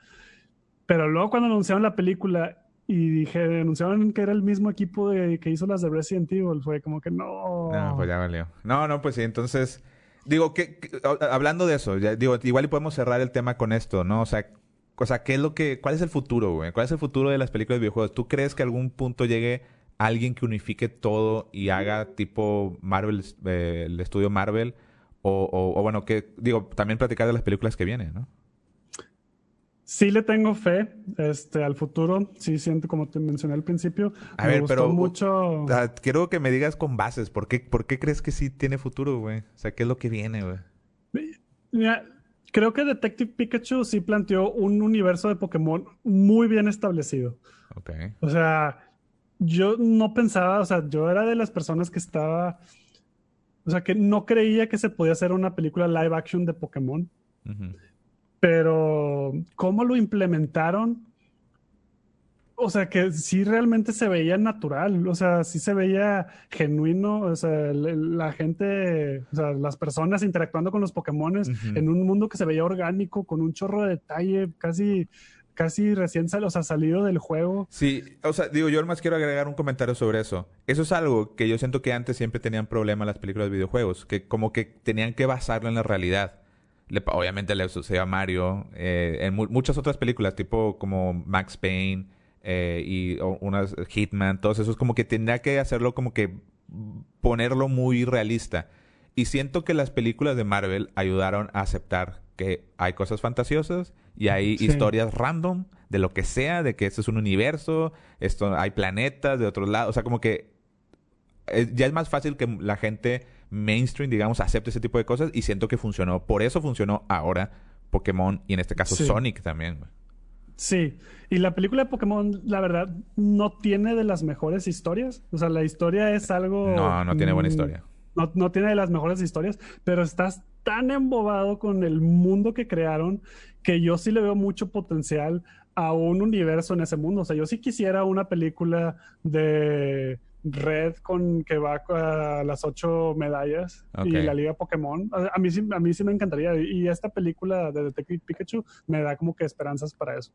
Pero luego cuando anunciaron la película y dije, anunciaron que era el mismo equipo de, que hizo las de Resident Evil, fue como que no. No, pues ya valió. No, no, pues sí, entonces. Digo, que, hablando de eso, digo, igual y podemos cerrar el tema con esto, ¿no? O sea, o sea, ¿qué es lo que, cuál es el futuro, güey? ¿Cuál es el futuro de las películas de videojuegos? ¿Tú crees que algún punto llegue alguien que unifique todo y haga tipo Marvel, eh, el estudio Marvel, o, bueno, que digo, también platicar de las películas que vienen, ¿no? Sí le tengo fe este, al futuro. Sí siento, como te mencioné al principio. A ver, pero mucho... quiero que me digas con bases. ¿Por qué, ¿Por qué crees que sí tiene futuro, güey? O sea, ¿qué es lo que viene, güey? Mira, creo que Detective Pikachu sí planteó un universo de Pokémon muy bien establecido. Ok. O sea, yo no pensaba, o sea, yo era de las personas que estaba, o sea, que no creía que se podía hacer una película live action de Pokémon. Pero cómo lo implementaron, o sea, que sí realmente se veía natural, o sea, sí se veía genuino, o sea, la gente, o sea, las personas interactuando con los Pokémon en un mundo que se veía orgánico, con un chorro de detalle, casi casi recién sal, o sea, salido del juego. Sí, o sea, digo, yo más quiero agregar un comentario sobre eso. Eso es algo que yo siento que antes siempre tenían problemas las películas de videojuegos, que como que tenían que basarlo en la realidad. obviamente le sucedió a Mario, eh, en muchas otras películas, tipo como Max Payne eh, y unas Hitman, todos esos, como que tendría que hacerlo como que ponerlo muy realista. Y siento que las películas de Marvel ayudaron a aceptar que hay cosas fantasiosas y hay historias random de lo que sea, de que este es un universo, esto hay planetas de otros lados, o sea, como que eh, ya es más fácil que la gente mainstream, digamos, acepte ese tipo de cosas y siento que funcionó. Por eso funcionó ahora Pokémon y en este caso Sonic también. Sí, y la película de Pokémon, la verdad, no tiene de las mejores historias. O sea, la historia es algo... No, no tiene buena mm, historia. No, no tiene de las mejores historias, pero estás tan embobado con el mundo que crearon que yo sí le veo mucho potencial a un universo en ese mundo. O sea, yo sí quisiera una película de Red con que va a las ocho medallas y la Liga Pokémon. A mí, sí, a mí sí me encantaría. Y esta película de Detective Pikachu me da como que esperanzas para eso.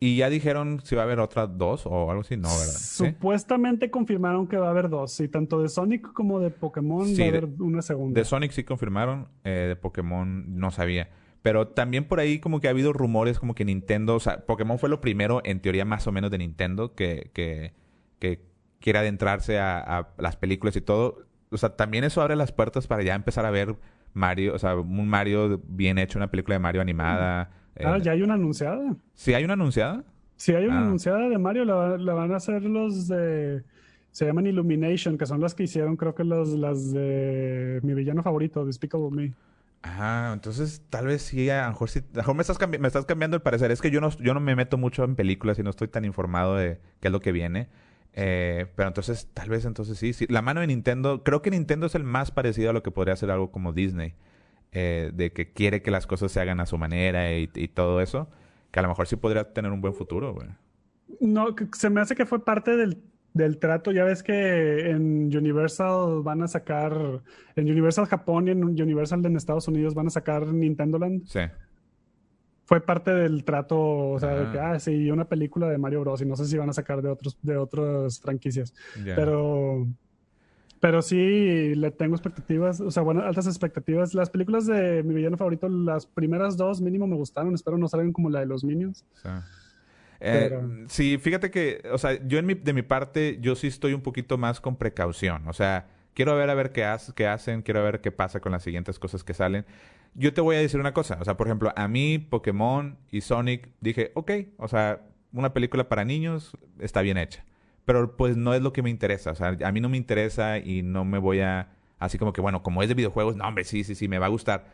¿Y ya dijeron si va a haber otras dos o algo así? No, ¿verdad? Supuestamente confirmaron que va a haber dos. Y tanto de Sonic como de Pokémon va a haber una segunda. De Sonic sí confirmaron. Eh, de Pokémon no sabía. Pero también por ahí como que ha habido rumores como que Nintendo... O sea, Pokémon fue lo primero, en teoría más o menos, de Nintendo que, que, que quiere adentrarse a, las películas y todo. O sea, también eso abre las puertas para ya empezar a ver Mario... O sea, un Mario bien hecho, una película de Mario animada... Ah, eh, ya hay una anunciada. ¿Sí hay una anunciada? Sí, hay una ah. anunciada de Mario. La, van a hacer los de. Se llaman Illumination, que son las que hicieron, creo que los, las de mi villano favorito, Despicable Me. Ah, entonces tal vez sí, a lo mejor, sí, a lo mejor me, estás me estás cambiando el parecer. Es que yo no, yo no me meto mucho en películas y no estoy tan informado de qué es lo que viene. Eh, pero entonces, tal vez entonces sí, sí. La mano de Nintendo, creo que Nintendo es el más parecido a lo que podría ser algo como Disney. Eh, de que quiere que las cosas se hagan a su manera y, todo eso, que a lo mejor sí podría tener un buen futuro, güey. No, se me hace que fue parte del, trato. Ya ves que en Universal van a sacar, en Universal Japón y en Universal en Estados Unidos van a sacar Nintendo Land. Sí. Fue parte del trato, o sea, de que, ah, sí, una película de Mario Bros. Y no sé si van a sacar de otros, de otras franquicias. Pero pero sí, le tengo expectativas, o sea, bueno, altas expectativas. Las películas de mi villano favorito, las primeras dos mínimo me gustaron. Espero no salgan como la de los Minions. Eh, sí, fíjate que, o sea, yo en mi, de mi parte, yo sí estoy un poquito más con precaución. O sea, quiero ver a ver qué, qué hacen, quiero ver qué pasa con las siguientes cosas que salen. Yo te voy a decir una cosa, o sea, por ejemplo, a mí, Pokémon y Sonic, dije, ok, o sea, una película para niños está bien hecha pero pues no es lo que me interesa. O sea, a mí no me interesa y no me voy a... Así como que, bueno, como es de videojuegos, no, hombre, sí, sí, sí, me va a gustar.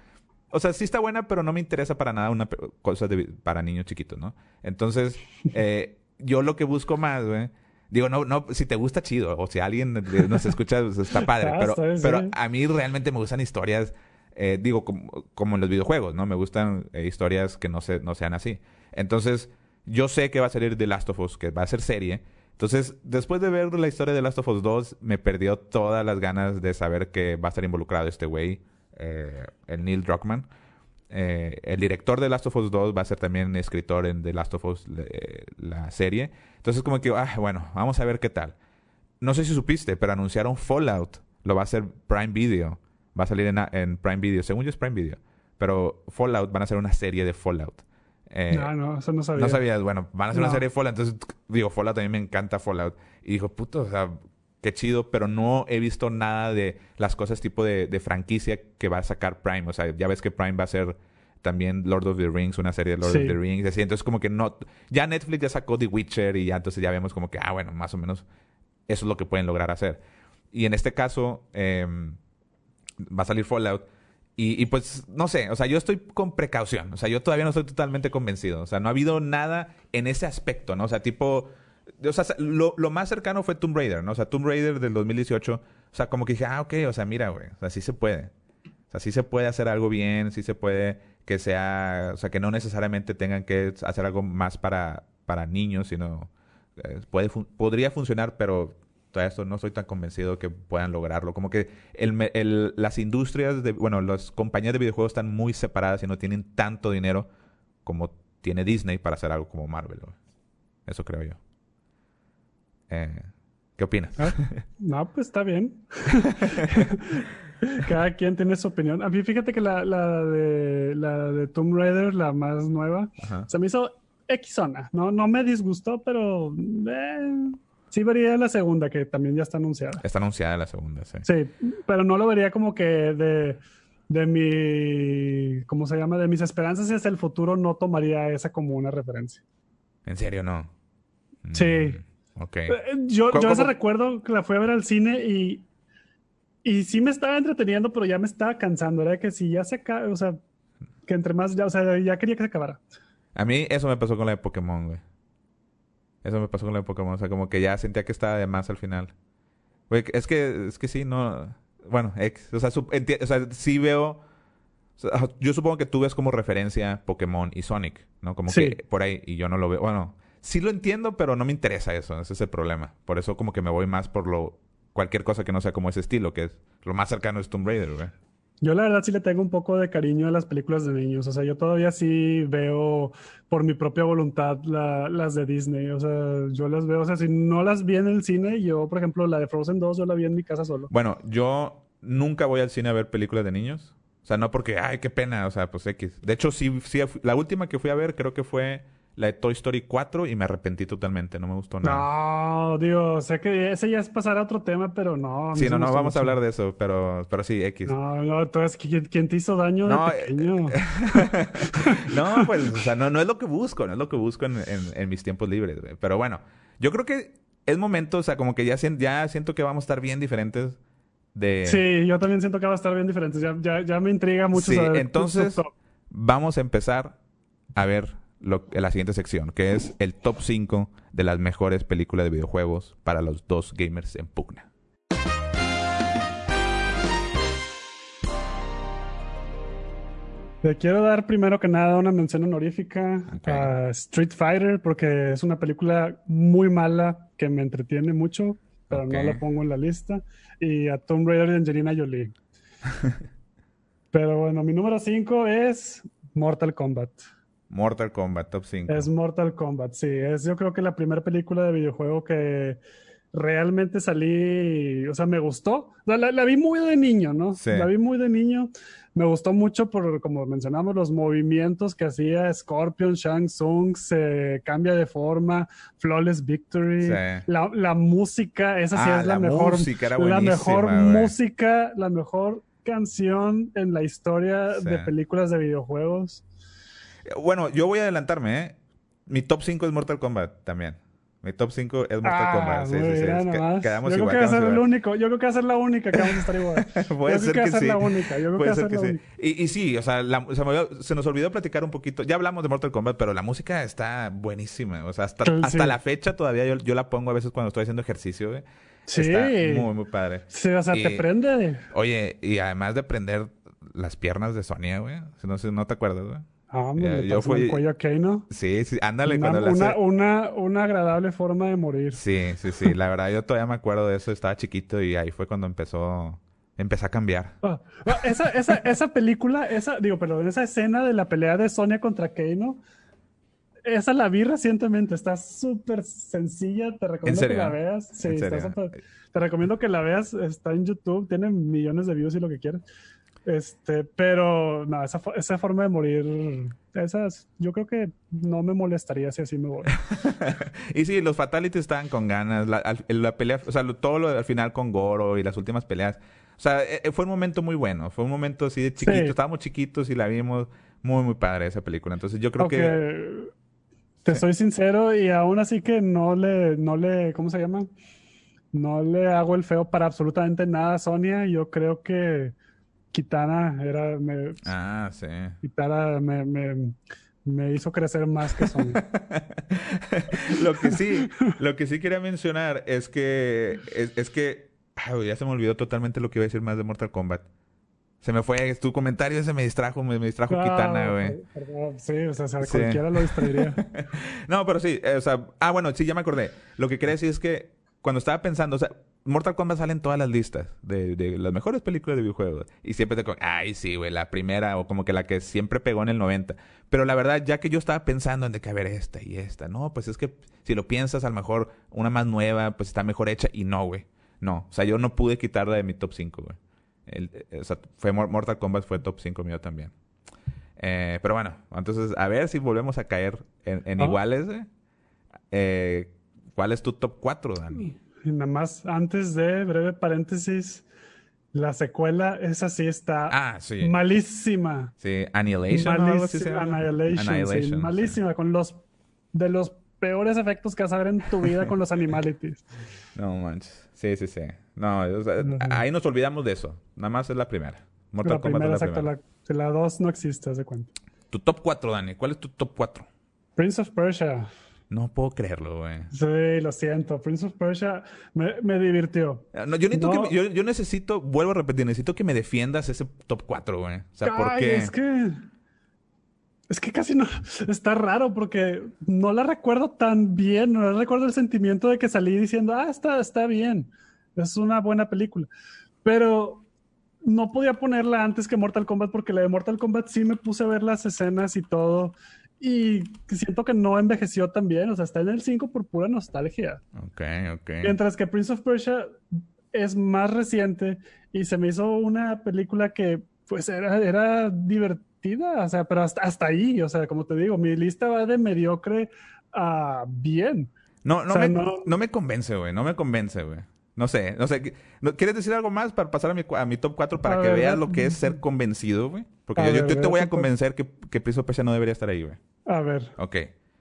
O sea, sí está buena, pero no me interesa para nada una cosa de, para niños chiquitos, ¿no? Entonces, (laughs) eh, yo lo que busco más, güey... Digo, no, no, si te gusta, chido. O si alguien nos escucha, pues, está (laughs) padre. Ah, pero, pero a mí realmente me gustan historias, eh, digo, como, en los videojuegos, ¿no? Me gustan eh, historias que no, se, no sean así. Entonces, yo sé que va a salir The Last of Us, que va a ser serie. Entonces, después de ver la historia de Last of Us 2, me perdió todas las ganas de saber que va a estar involucrado este güey, eh, el Neil Druckmann. Eh, el director de Last of Us 2 va a ser también escritor en The Last of Us, eh, la serie. Entonces, como que, ah, bueno, vamos a ver qué tal. No sé si supiste, pero anunciaron Fallout. Lo va a hacer Prime Video. Va a salir en, en Prime Video. Según yo es Prime Video. Pero Fallout van a hacer una serie de Fallout. Eh, no, no, eso no sabía. No sabías, bueno, van a hacer una serie de Fallout, entonces digo, Fallout también me encanta Fallout. Y dijo, puto, o sea, qué chido, pero no he visto nada de las cosas tipo de, franquicia que va a sacar Prime. O sea, ya ves que Prime va a ser también Lord of the Rings, una serie de Lord of the Rings, así. Entonces, como que no. Ya Netflix ya sacó The Witcher y ya entonces ya vemos como que, ah, bueno, más o menos eso es lo que pueden lograr hacer. Y en este caso, em, va a salir Fallout. Y, pues, no sé, o sea, yo estoy con precaución. O sea, yo todavía no estoy totalmente convencido. O sea, no ha habido nada en ese aspecto, ¿no? O sea, tipo. O sea, lo, más cercano fue Tomb Raider, ¿no? O sea, Tomb Raider del 2018. O sea, como que dije, ah, ok, o sea, mira, güey. O sea, sí se puede. O sea, sí se puede hacer algo bien, sí se puede que sea. O sea, que no necesariamente tengan que hacer algo más para, para niños, sino. Eh, puede, podría funcionar, pero esto no estoy tan convencido que puedan lograrlo. Como que el, las industrias, de, bueno, las compañías de videojuegos están muy separadas y no tienen tanto dinero como tiene Disney para hacer algo como Marvel. Eso creo yo. Eh, ¿Qué opinas? Ah, (laughs) no, pues está bien. (laughs) Cada quien tiene su opinión. A mí fíjate que la, de, la de Tomb Raider, la más nueva, se me hizo X zona. No, no me disgustó, pero eh, sí vería la segunda, que también ya está anunciada. Está anunciada la segunda, sí. Sí, pero no lo vería como que de, de mi, ¿cómo se llama? De mis esperanzas hacia el futuro, no tomaría esa como una referencia. ¿En serio no? Sí. Mm, ok. Eh, yo, yo ese recuerdo que la fui a ver al cine y y sí me estaba entreteniendo, pero ya me estaba cansando. Era que si ya se acaba, o sea, que entre más, ya, o sea, ya quería que se acabara. A mí eso me pasó con la de Pokémon, güey. Eso me pasó con la de Pokémon. O sea, como que ya sentía que estaba de más al final. Güey, es que, es que sí, no. Bueno, ex. O sea, o sea sí veo. yo supongo que tú ves como referencia Pokémon y Sonic, ¿no? Como que por ahí, y yo no lo veo. Bueno, sí lo entiendo, pero no me interesa eso. Ese es el problema. Por eso como que me voy más por lo cualquier cosa que no sea como ese estilo, que es lo más cercano es Tomb Raider, güey. Yo la verdad sí le tengo un poco de cariño a las películas de niños. O sea, yo todavía sí veo por mi propia voluntad las de Disney. O sea, yo las veo, o sea, si no las vi en el cine, yo, por ejemplo, la de Frozen 2, yo la vi en mi casa solo. Bueno, yo nunca voy al cine a ver películas de niños. O sea, no porque, ay, qué pena, o sea, pues X. De hecho, sí, sí, la última que fui a ver creo que fue la de Toy Story 4 y me arrepentí totalmente, no me gustó nada. No, digo, sé que ese ya es pasar a otro tema, pero no. Sí, no, no, vamos a hablar de eso, pero, pero sí, X. No, no, entonces, ¿quién, te hizo daño no, de pequeño? (laughs) no, pues, o sea, no, no es lo que busco, no es lo que busco en, en, mis tiempos libres, güey. Pero bueno, yo creo que es momento, o sea, como que ya, ya siento que vamos a estar bien diferentes de... Sí, yo también siento que va a estar bien diferentes, ya, ya, ya me intriga mucho sí, entonces, vamos a empezar a ver la siguiente sección, que es el top 5 de las mejores películas de videojuegos para los dos gamers en pugna. Le quiero dar primero que nada una mención honorífica a Street Fighter porque es una película muy mala que me entretiene mucho, pero no la pongo en la lista. Y a Tomb Raider y Angelina Jolie. (laughs) pero bueno, mi número 5 es Mortal Kombat. Mortal Kombat, top 5. Es Mortal Kombat, sí. Es yo creo que la primera película de videojuego que realmente salí, o sea, me gustó. la, vi muy de niño, ¿no? Sí. La vi muy de niño. Me gustó mucho por, como mencionamos, los movimientos que hacía Scorpion, Shang Tsung, se cambia de forma, Flawless Victory, la, música, esa sí ah, es la, mejor, la mejor música, la mejor canción en la historia de películas de videojuegos. Bueno, yo voy a adelantarme, ¿eh? Mi top 5 es Mortal Kombat también. Mi top 5 es Mortal ah, Kombat. Sí, sí, sí. quedamos yo creo que va a ser el único. Yo creo que va a ser la única que vamos a estar igual. (laughs) Puede yo ser creo que, a ser la única. Yo creo Puede que ser que sí. Y, y, sí, o sea, se, nos olvidó platicar un poquito. Ya hablamos de Mortal Kombat, pero la música está buenísima. O sea, hasta, hasta la fecha todavía yo, yo, la pongo a veces cuando estoy haciendo ejercicio, güey. Sí. Está muy, muy padre. Sí, o sea, te prende. Oye, y además de prender las piernas de Sonia, güey. No, no te acuerdas, güey. Ah, yo fui... el cuello a Kano. Sí, sí, ándale. Una, cuando una, una, una, agradable forma de morir. Sí, sí, sí. La verdad, yo todavía me acuerdo de eso. Estaba chiquito y ahí fue cuando empezó... Empezó a cambiar. Ah, ah, esa, esa, esa película, esa, digo, perdón, esa escena de la pelea de Sonia contra Kano, esa la vi recientemente. Está súper sencilla. Te recomiendo que la veas. Sí, está. Te recomiendo que la veas. Está en YouTube. Tiene millones de views y lo que quieras. Este, pero no, esa, esa forma de morir, esas, yo creo que no me molestaría si así me voy. (laughs) y sí, los fatalities estaban con ganas, la, la pelea, o sea, todo lo al final con Goro y las últimas peleas. O sea, e, e, fue un momento muy bueno, fue un momento así de chiquito, estábamos chiquitos y la vimos muy, muy padre esa película. Entonces yo creo que... Te soy sincero y aún así que no le, no le, ¿cómo se llama? No le hago el feo para absolutamente nada a Sonia. Yo creo que Kitana era. Me, ah, sí. Kitana me, me, me hizo crecer más que Sony. (laughs) lo que sí, lo que sí quería mencionar es que. Es, que. ya se me olvidó totalmente lo que iba a decir más de Mortal Kombat. Se me fue, tu comentario se me distrajo, me, distrajo Kitana, güey. Sí, o sea, cualquiera lo distraería. (laughs) no, pero sí, eh, o sea, ah, bueno, sí, ya me acordé. Lo que quería decir es que cuando estaba pensando, o sea, Mortal Kombat sale en todas las listas de, de las mejores películas de videojuegos. Y siempre te ay, sí, güey, la primera, o como que la que siempre pegó en el 90. Pero la verdad, ya que yo estaba pensando en de que, a ver, esta y esta, no, pues es que si lo piensas, a lo mejor una más nueva, pues está mejor hecha. Y no, güey. No. O sea, yo no pude quitarla de mi top 5, güey. Eh, o sea, fue Mortal Kombat fue top 5 mío también. Eh, pero bueno, entonces, a ver si volvemos a caer en, ah. iguales, eh, ¿Cuál es tu top 4, Dani? Y nada más, antes de breve paréntesis, la secuela, esa sí está ah, malísima. Sí, Annihilation. Annihilation, malísima, con los de los peores efectos que vas a ver en tu vida con los (laughs) animalities. No manches. Sí, sí, sí. No, ahí nos olvidamos de eso. Nada más es la primera. Mortal la Kombat primera, exacto. La, la dos no existe, haz de cuenta. Tu top 4, Dani. ¿Cuál es tu top 4? Prince of Persia. No puedo creerlo, güey. Sí, lo siento. Prince of Persia me, me divirtió. Ah, yo, necesito que, yo, yo, necesito, vuelvo a repetir, necesito que me defiendas ese top 4, güey. O sea, ¿por qué? Es que. Es que casi no. Está raro porque no la recuerdo tan bien. No recuerdo el sentimiento de que salí diciendo, ah, está, está bien. Es una buena película. Pero no podía ponerla antes que Mortal Kombat porque la de Mortal Kombat sí me puse a ver las escenas y todo y siento que no envejeció tan bien, o sea, está en el 5 por pura nostalgia. Ok, ok. Mientras que Prince of Persia es más reciente y se me hizo una película que pues era, era divertida, o sea, pero hasta, hasta ahí, o sea, como te digo, mi lista va de mediocre a bien. No, no, me, no... me convence, güey, no me convence, güey. No sé, no sé. ¿Quieres decir algo más para pasar a mi, a mi top 4 para que veas lo que es ser convencido, güey? Porque yo, te voy a convencer que, que Prince Persia no debería estar ahí, güey. A ver. Ok.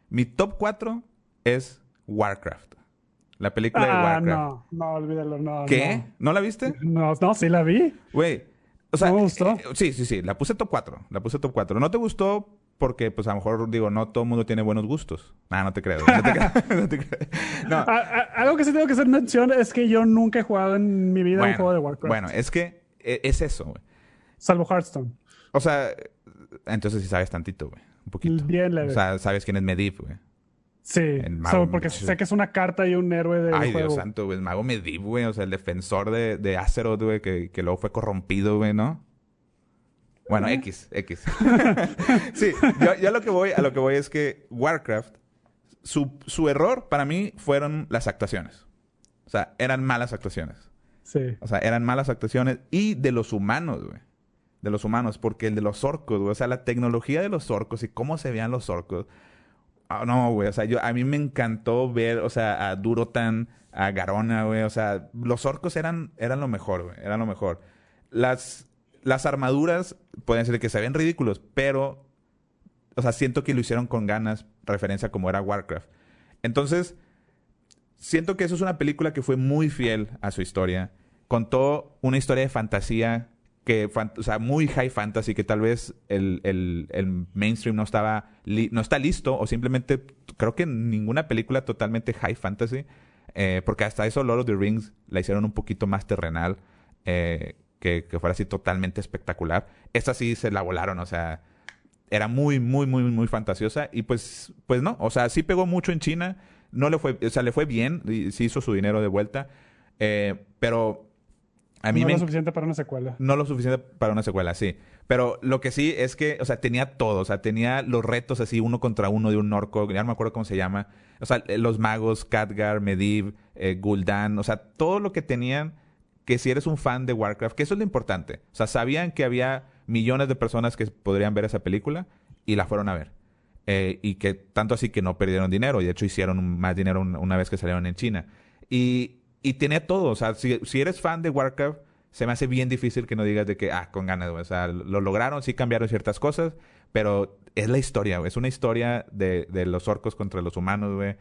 Mi top 4 es Warcraft. La película de ah, Warcraft. No, no, olvídalo, no. ¿Qué? ¿No, la viste? No, no, sí la vi. Güey. O sea, me gustó. Eh, sí, sí, sí. La puse top 4. La puse top 4. ¿No te gustó porque pues a lo mejor digo, no todo el mundo tiene buenos gustos. Ah, no te creo. (laughs) No te creo. no te creo. No. algo que sí tengo que hacer mención es que yo nunca he jugado en mi vida un juego de Warcraft. Bueno, es que e, es eso, güey. Salvo Hearthstone. O sea, entonces sí sabes tantito, güey. Un poquito. Bien leve. O sea, sabes quién es Medivh, güey. Sí, porque sé que es una carta y un héroe de Ay, Dios santo, güey. El mago Medivh, güey. O sea, el defensor de, de Azeroth, güey, que, que luego fue corrompido, güey, ¿no? Bueno, X, X. (laughs) sí, yo, lo que voy, a lo que voy es que Warcraft, su, su error para mí fueron las actuaciones. O sea, eran malas actuaciones. Sí. O sea, eran malas actuaciones y de los humanos, güey. De los humanos, porque el de los orcos, güey. O sea, la tecnología de los orcos y cómo se veían los orcos. Ah, no, güey. O sea, yo, a mí me encantó ver, o sea, a Durotan, a Garona, güey. O sea, los orcos eran, eran lo mejor, güey. Eran lo mejor. Las, las armaduras pueden ser que se ven ridículos, pero, o sea, siento que lo hicieron con ganas, referencia como era Warcraft. Entonces, siento que eso es una película que fue muy fiel a su historia. Contó una historia de fantasía que, o sea, muy high fantasy, que tal vez el, el, mainstream no estaba, no está listo, o simplemente creo que ninguna película totalmente high fantasy, eh, porque hasta eso Lord of the Rings la hicieron un poquito más terrenal. Eh, que, fuera así totalmente espectacular. Esta sí se la volaron, o sea, era muy, muy, muy, muy fantasiosa. Y pues, pues no, o sea, sí pegó mucho en China. No le fue, o sea, le fue bien, y sí hizo su dinero de vuelta. Eh, pero a mí no lo suficiente para una secuela. No lo suficiente para una secuela, sí. Pero lo que sí es que, o sea, tenía todo. O sea, tenía los retos así, uno contra uno de un orco. Ya no me acuerdo cómo se llama. O sea, los magos, Khadgar, Medivh, eh, Gul'dan. O sea, todo lo que tenían que si eres un fan de Warcraft, que eso es lo importante. O sea, sabían que había millones de personas que podrían ver esa película y la fueron a ver. Eh, y que tanto así que no perdieron dinero. Y de hecho hicieron más dinero una vez que salieron en China. Y, y tenía todo. O sea, si, eres fan de Warcraft, se me hace bien difícil que no digas de que, ah, con ganas, O sea, lo lograron, sí cambiaron ciertas cosas, pero es la historia, Es una historia de, de los orcos contra los humanos, güey.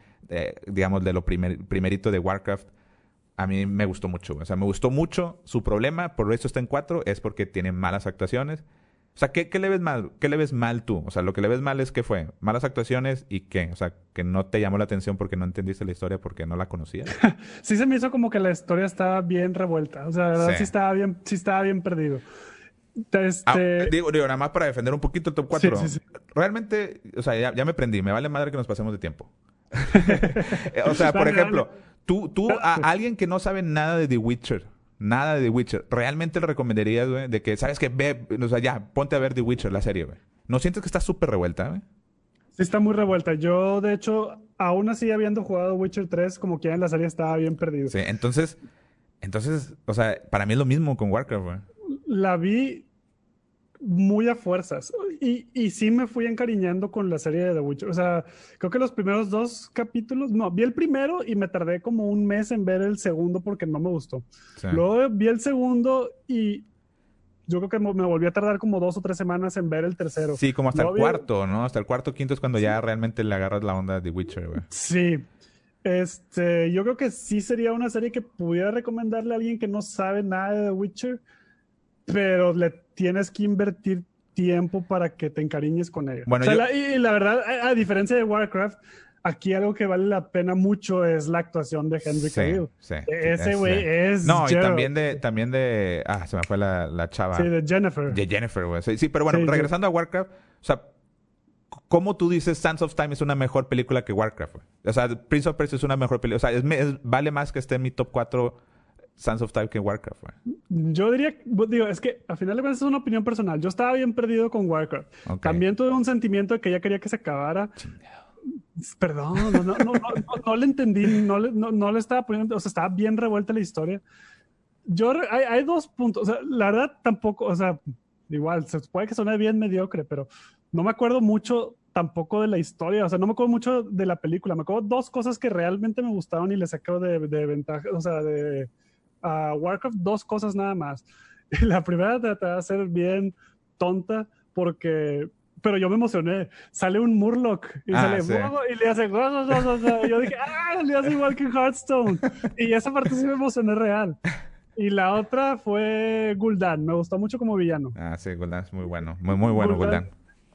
digamos, de lo primer, primerito de Warcraft a mí me gustó mucho. O sea, me gustó mucho. Su problema, por eso está en cuatro, es porque tiene malas actuaciones. O sea, ¿qué, le ves mal? ¿Qué le ves mal tú? O sea, lo que le ves mal es que fue malas actuaciones y qué. O sea, que no te llamó la atención porque no entendiste la historia porque no la conocías. (laughs) sí se me hizo como que la historia estaba bien revuelta. O sea, la verdad sí, estaba bien, sí estaba bien perdido. Este... Ah, digo, digo, nada más para defender un poquito el top 4. Realmente, o sea, ya, ya me prendí. Me vale madre que nos pasemos de tiempo. (laughs) (laughs) o sea, por ejemplo, Tú, tú a alguien que no sabe nada de The Witcher, nada de The Witcher, ¿realmente le recomendarías, güey, de que, sabes que ve, o sea, ya, ponte a ver The Witcher, la serie, güey? ¿No sientes que está súper revuelta, güey? Sí, está muy revuelta. Yo, de hecho, aún así habiendo jugado Witcher 3, como que ya en la serie estaba bien perdido. Sí, entonces, entonces, o sea, para mí es lo mismo con Warcraft, güey. La vi muy a fuerzas. Y, y sí me fui encariñando con la serie de The Witcher. O sea, creo que los primeros dos capítulos, no, vi el primero y me tardé como un mes en ver el segundo porque no me gustó. Luego vi el segundo y yo creo que me volví a tardar como dos o tres semanas en ver el tercero. Sí, como hasta el cuarto, ¿no? Hasta el cuarto, quinto es cuando ya realmente le agarras la onda de The Witcher, güey. Sí. Este, yo creo que sí sería una serie que pudiera recomendarle a alguien que no sabe nada de The Witcher pero le tienes que invertir tiempo para que te encariñes con ella. Bueno, y la verdad, a, diferencia de Warcraft, aquí algo que vale la pena mucho es la actuación de Henry Cavill. Sí, Ese güey es. No, y también de, también de. Ah, se me fue la, la chava. Sí, de Jennifer. De Jennifer, güey. Sí, pero bueno, regresando a Warcraft, o sea, ¿cómo tú dices Sands of Time es una mejor película que Warcraft, güey? O sea, Prince of Persia es una mejor película. O sea, es, vale más que esté en mi top 4 Sands of Time que Warcraft, Yo diría, digo, es que al final de cuentas es una opinión personal. Yo estaba bien perdido con Warcraft. También tuve un sentimiento de que ya quería que se acabara. Perdón, no, no, no, no, le entendí, no le, no, le estaba poniendo, o sea, estaba bien revuelta la historia. Yo, hay, hay dos puntos, o sea, la verdad tampoco, o sea, igual, se puede que suene bien mediocre, pero no me acuerdo mucho tampoco de la historia, o sea, no me acuerdo mucho de la película, me acuerdo dos cosas que realmente me gustaron y le saqué de, de ventaja, o sea, de, a Warcraft dos cosas nada más. (laughs) La primera te va a ser bien tonta porque pero yo me emocioné. Sale un Murloc y ah, sale y le hace y yo dije, ah, le hace igual que Hearthstone. Y esa parte sí me emocioné real. Y la otra fue Gul'dan. Me gustó mucho como villano. Ah, sí, Gul'dan es muy bueno. Muy, muy bueno Gul'dan.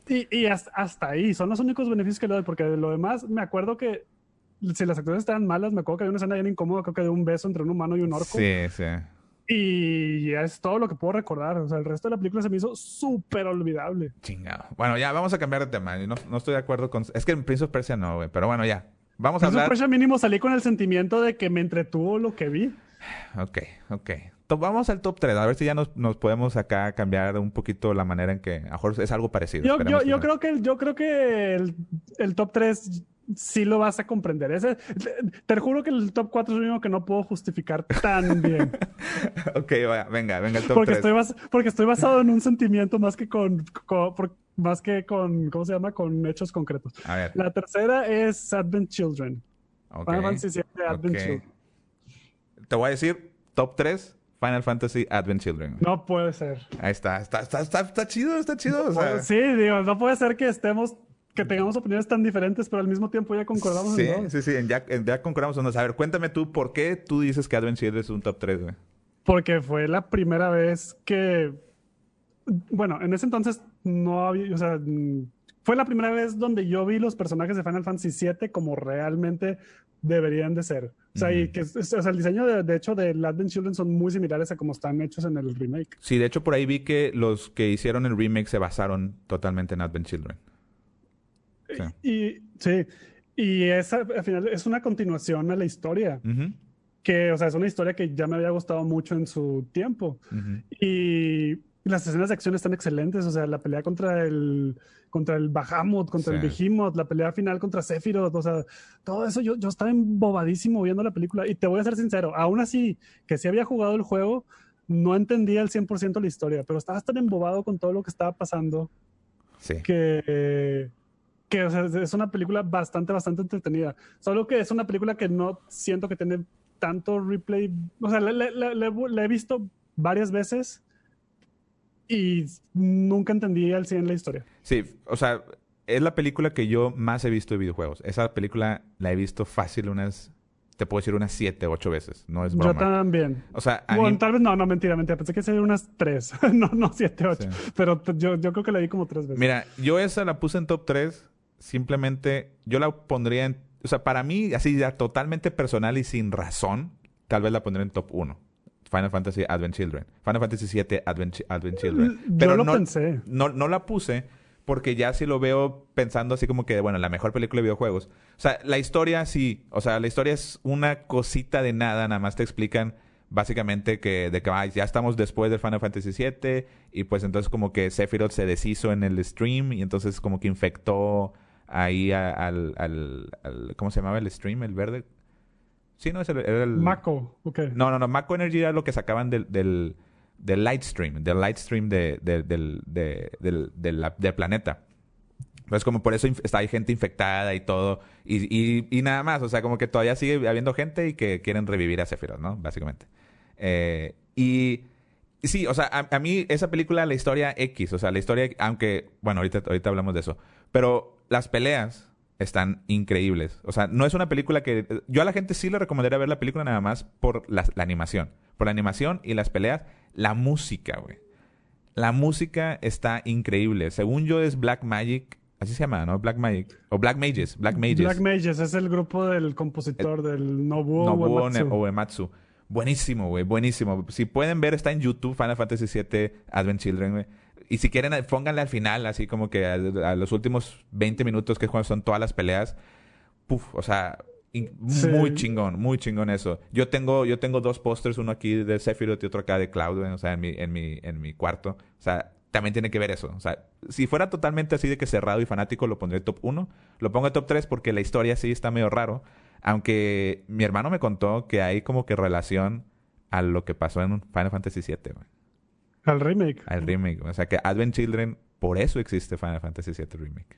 Y, y hasta, hasta, ahí. Son los únicos beneficios que le doy. Porque de lo demás, me acuerdo que si las actuaciones estaban malas, me acuerdo que había una escena bien incómoda, creo que de un beso entre un humano y un orco. Sí, sí. Y es todo lo que puedo recordar. O sea, el resto de la película se me hizo súper olvidable. Chingado. Bueno, ya vamos a cambiar de tema. No, no estoy de acuerdo con. Es que en Prince of Persia no, güey. Pero bueno, ya. Vamos a hablar. Prince of Persia mínimo salí con el sentimiento de que me entretuvo lo que vi. Ok, ok. Vamos al top 3, a ver si ya nos, nos, podemos acá cambiar un poquito la manera en que a es algo parecido. Yo, yo, yo creo que, yo creo que el, el top 3 sí lo vas a comprender. Ese, te, juro que el top 4 es lo único que no puedo justificar tan (laughs) bien. ok, venga, venga el top porque 3. Estoy porque estoy basado en un sentimiento más que con, más que con, ¿cómo se llama? Con hechos concretos. A ver. La tercera es Advent Children. Okay. Final Fantasy Advent Children. Te voy a decir top 3 Final Fantasy Advent Children. No puede ser. Ahí está. Está, está, está, chido, está chido. O sea... Sí, digo, no puede ser que estemos que tengamos opiniones tan diferentes, pero al mismo tiempo ya concordamos sí, en Sí, sí, sí, ya, ya concordamos en dos. A ver, cuéntame tú, ¿por qué tú dices que Advent Children es un top 3, güey? Porque fue la primera vez que... Bueno, en ese entonces no había... O sea, fue la primera vez donde yo vi los personajes de Final Fantasy VII como realmente deberían de ser. O sea, y que, o sea, el diseño de, de, hecho de Advent Children son muy similares a como están hechos en el remake. Sí, de hecho por ahí vi que los que hicieron el remake se basaron totalmente en Advent Children. Y sí, y esa al final es una continuación a la historia. Que, o sea, es una historia que ya me había gustado mucho en su tiempo. Y las escenas de acción están excelentes. O sea, la pelea contra el, contra el Bahamut, contra el Behemoth, la pelea final contra Sephiroth. O sea, todo eso yo, yo estaba embobadísimo viendo la película. Y te voy a ser sincero, aún así, que si había jugado el juego, no entendía el 100% la historia, pero estaba tan embobado con todo lo que estaba pasando que que es una película bastante, bastante entretenida. Solo que es una película que no siento que tiene tanto replay. O sea, la he visto varias veces y nunca entendí al 100 la historia. Sí, o sea, es la película que yo más he visto de videojuegos. Esa película la he visto fácil unas te puedo decir unas 7, 8 veces. No es broma. Yo también. O sea, bueno, tal vez no, no, mentira, mentira. Pensé que sería unas 3. (laughs) no, no 7, 8. Pero yo, yo creo que la vi como 3 veces. Mira, yo esa la puse en top 3 simplemente yo la pondría en, o sea, para mí, así ya totalmente personal y sin razón, tal vez la pondría en top 1. Final Fantasy Advent Children. Final Fantasy VII Advent, Advent Children. Pero yo lo no, pensé. No, no la puse porque ya sí lo veo pensando así como que, bueno, la mejor película de videojuegos. O sea, la historia sí, o sea, la historia es una cosita de nada, nada más te explican básicamente que de que ya estamos después del Final Fantasy VII y pues entonces como que Sephiroth se deshizo en el stream y entonces como que infectó ahí al, al, ¿cómo se llamaba el stream? El verde. Sí, no, es el, era el... Mako, ok. No, no, no, Mako Energy era lo que sacaban del, del, del Lightstream, del Lightstream de, de, del, de, del, del, planeta. Entonces, como por eso está, hay gente infectada y todo. Y, y, y, nada más. O sea, como que todavía sigue habiendo gente y que quieren revivir a Sephiroth, ¿no? Básicamente. Eh, y sí, o sea, a, mí esa película, la historia X, o sea, la historia, aunque, bueno, ahorita, ahorita hablamos de eso, pero las peleas están increíbles. O sea, no es una película que... Yo a la gente sí le recomendaría ver la película nada más por la, animación. Por la animación y las peleas. La música, güey. La música está increíble. Según yo es Black Magic. Así se llama, ¿no? Black Magic. O Black Mages. Black Mages. Black Mages es el grupo del compositor del Nobuo, Nobuo Uematsu. Buenísimo, güey, buenísimo. Si pueden ver, está en YouTube, Final Fantasy VII Advent Children, güey. Y si quieren, pónganle al final, así como que a, los últimos 20 minutos, que es cuando son todas las peleas. Puf, o sea, muy chingón, muy chingón eso. Yo tengo, yo tengo dos pósters, uno aquí de Sephiroth y otro acá de Cloud, o sea, en mi, en mi, en mi cuarto. O sea, también tiene que ver eso. O sea, si fuera totalmente así de que cerrado y fanático, lo pondría top 1. Lo pongo top 3 porque la historia sí está medio raro. Aunque mi hermano me contó que hay como que relación a lo que pasó en Final Fantasy VII, güey. Al remake. Al remake. O sea que Advent Children, por eso existe Final Fantasy VII Remake.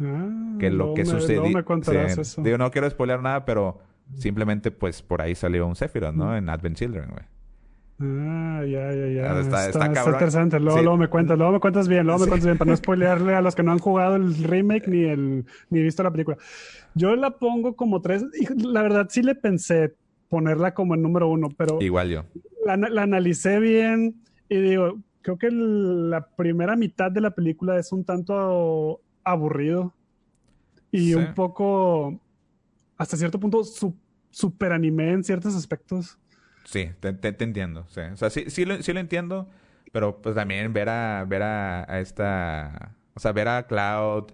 Ah, que lo que sucedió. eso. Digo, no quiero spoiler nada, pero simplemente pues por ahí salió un Sephiroth, ¿no? En Advent Children, güey. Ah, ya, ya, ya. Está, está, interesante. Luego, luego, me cuentas, luego me cuentas bien, luego me cuentas bien, para no (laughs) spoilearle a los que no han jugado el remake ni el ni visto la película. Yo la pongo como tres. La verdad, sí le pensé ponerla como el número uno, pero. Igual yo. La, analicé bien y digo, creo que la primera mitad de la película es un tanto aburrido y un poco, hasta cierto punto, super anime en ciertos aspectos. Sí, te, entiendo. Sí. O sea, sí, sí, lo, sí lo entiendo, pero pues también ver a, ver a, esta... O sea, ver a Cloud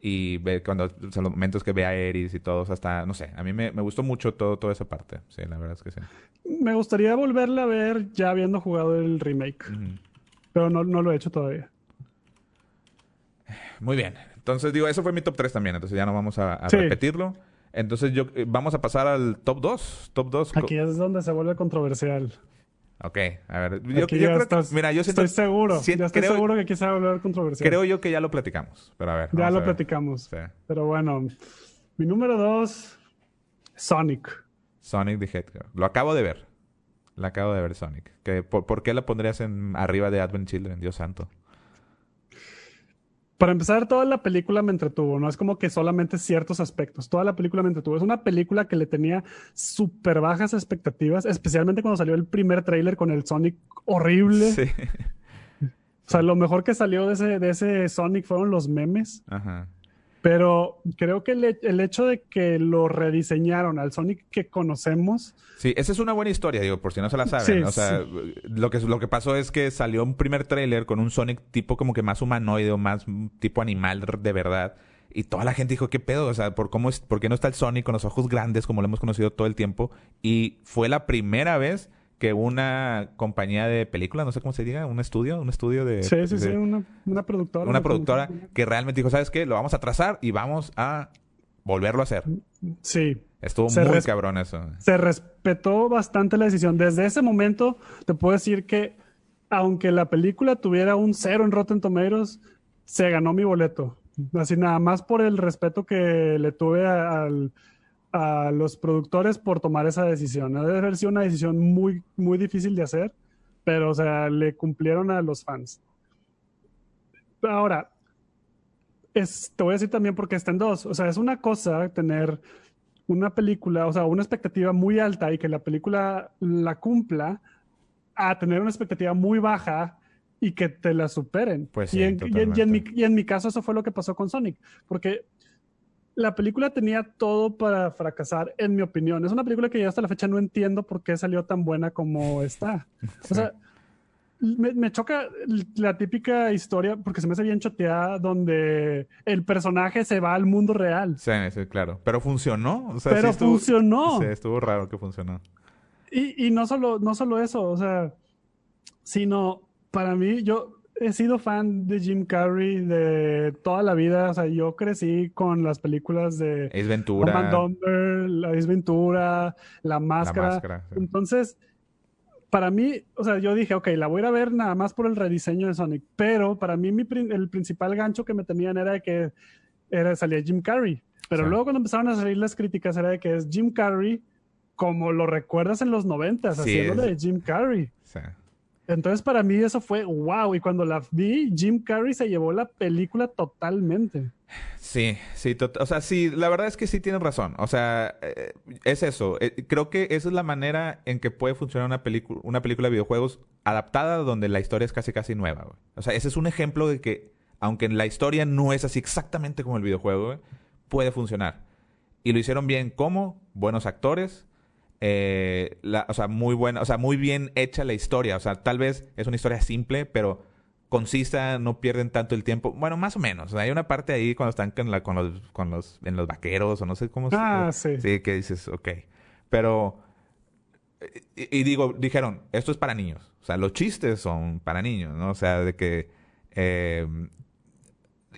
y ver cuando los momentos que ve a Eris y todos hasta, no sé, a mí me, gustó mucho todo, toda esa parte. Sí, la verdad es que sí. Me gustaría volverla a ver ya habiendo jugado el remake, pero no, no lo he hecho todavía. Muy bien. Entonces, digo, eso fue mi top 3 también, entonces ya no vamos a, repetirlo. Entonces yo eh, vamos a pasar al top 2. Top 2. Aquí es donde se vuelve controversial. Ok, a ver. Yo, creo que, mira, yo estoy seguro. ya estoy seguro que a volver controversial. Creo yo que ya lo platicamos. Pero a ver. Ya lo platicamos. Pero bueno, mi número 2, Sonic. Sonic the Hedgehog. Lo acabo de ver. La acabo de ver, Sonic. por, ¿Por qué la pondrías en arriba de Advent Children? Dios santo. Para empezar, toda la película me entretuvo, no es como que solamente ciertos aspectos, toda la película me entretuvo. Es una película que le tenía súper bajas expectativas, especialmente cuando salió el primer tráiler con el Sonic horrible. Sí. O sea, lo mejor que salió de ese, de ese Sonic fueron los memes. Ajá. Pero creo que el, hecho de que lo rediseñaron al Sonic que conocemos. Sí, esa es una buena historia, digo, por si no se la saben. o sea, lo, que, lo que pasó es que salió un primer tráiler con un Sonic tipo como que más humanoide o más tipo animal de verdad. Y toda la gente dijo, ¿qué pedo? O sea, ¿por, cómo es, ¿por qué no está el Sonic con los ojos grandes como lo hemos conocido todo el tiempo? Y fue la primera vez que una compañía de películas, no sé cómo se diga, un estudio, un estudio de... Sí, sí, sí, una, productora. Una productora que realmente dijo, ¿sabes qué? Lo vamos a trazar y vamos a volverlo a hacer. Sí. Estuvo muy cabrón eso. Se respetó bastante la decisión. Desde ese momento te puedo decir que aunque la película tuviera un cero en Rotten Tomatoes, se ganó mi boleto. Así nada más por el respeto que le tuve al a los productores por tomar esa decisión. Debe haber sido una decisión muy, muy difícil de hacer, pero, o sea, le cumplieron a los fans. Ahora, es, te voy a decir también porque está en dos. O sea, es una cosa tener una película, o sea, una expectativa muy alta y que la película la cumpla, a tener una expectativa muy baja y que te la superen. Pues y, en, mi, y en mi caso eso fue lo que pasó con Sonic, porque la película tenía todo para fracasar, en mi opinión. Es una película que yo hasta la fecha no entiendo por qué salió tan buena como está. O sea, me, choca la típica historia, porque se me hace bien choteada, donde el personaje se va al mundo real. Sí, sí claro. Pero funcionó. Pero funcionó. Sí, estuvo raro que funcionó. Y, y no, solo, no solo eso, o sea, sino para mí, yo he sido fan de Jim Carrey de toda la vida. O sea, yo crecí con las películas de Ace Ventura, la Ace Ventura, La Máscara. Entonces, para mí, o sea, yo dije, ok, la voy a ir a ver nada más por el rediseño de Sonic. Pero para mí, el principal gancho que me tenían era de que era, salía Jim Carrey. Pero luego cuando empezaron a salir las críticas era de que es Jim Carrey como lo recuerdas en los noventas, haciendo de Jim Carrey. Sí. Entonces para mí eso fue wow. Y cuando la vi, Jim Carrey se llevó la película totalmente. Sí, sí, o sea, sí, la verdad es que sí tienes razón. O sea, eh, es eso. Eh, creo que esa es la manera en que puede funcionar una película, una película de videojuegos adaptada donde la historia es casi casi nueva. O sea, ese es un ejemplo de que, aunque la historia no es así exactamente como el videojuego, puede funcionar. Y lo hicieron bien como buenos actores, eh, o sea, muy buena, o sea, muy bien hecha la historia. O sea, tal vez es una historia simple, pero concisa, no pierden tanto el tiempo. Bueno, más o menos. hay una parte ahí cuando están con, la, con, los, con los, en los vaqueros, o no sé cómo Ah, sí. Sí, que dices, ok. Pero, y, digo, dijeron, esto es para niños. O sea, los chistes son para niños, ¿no? O sea, de que eh,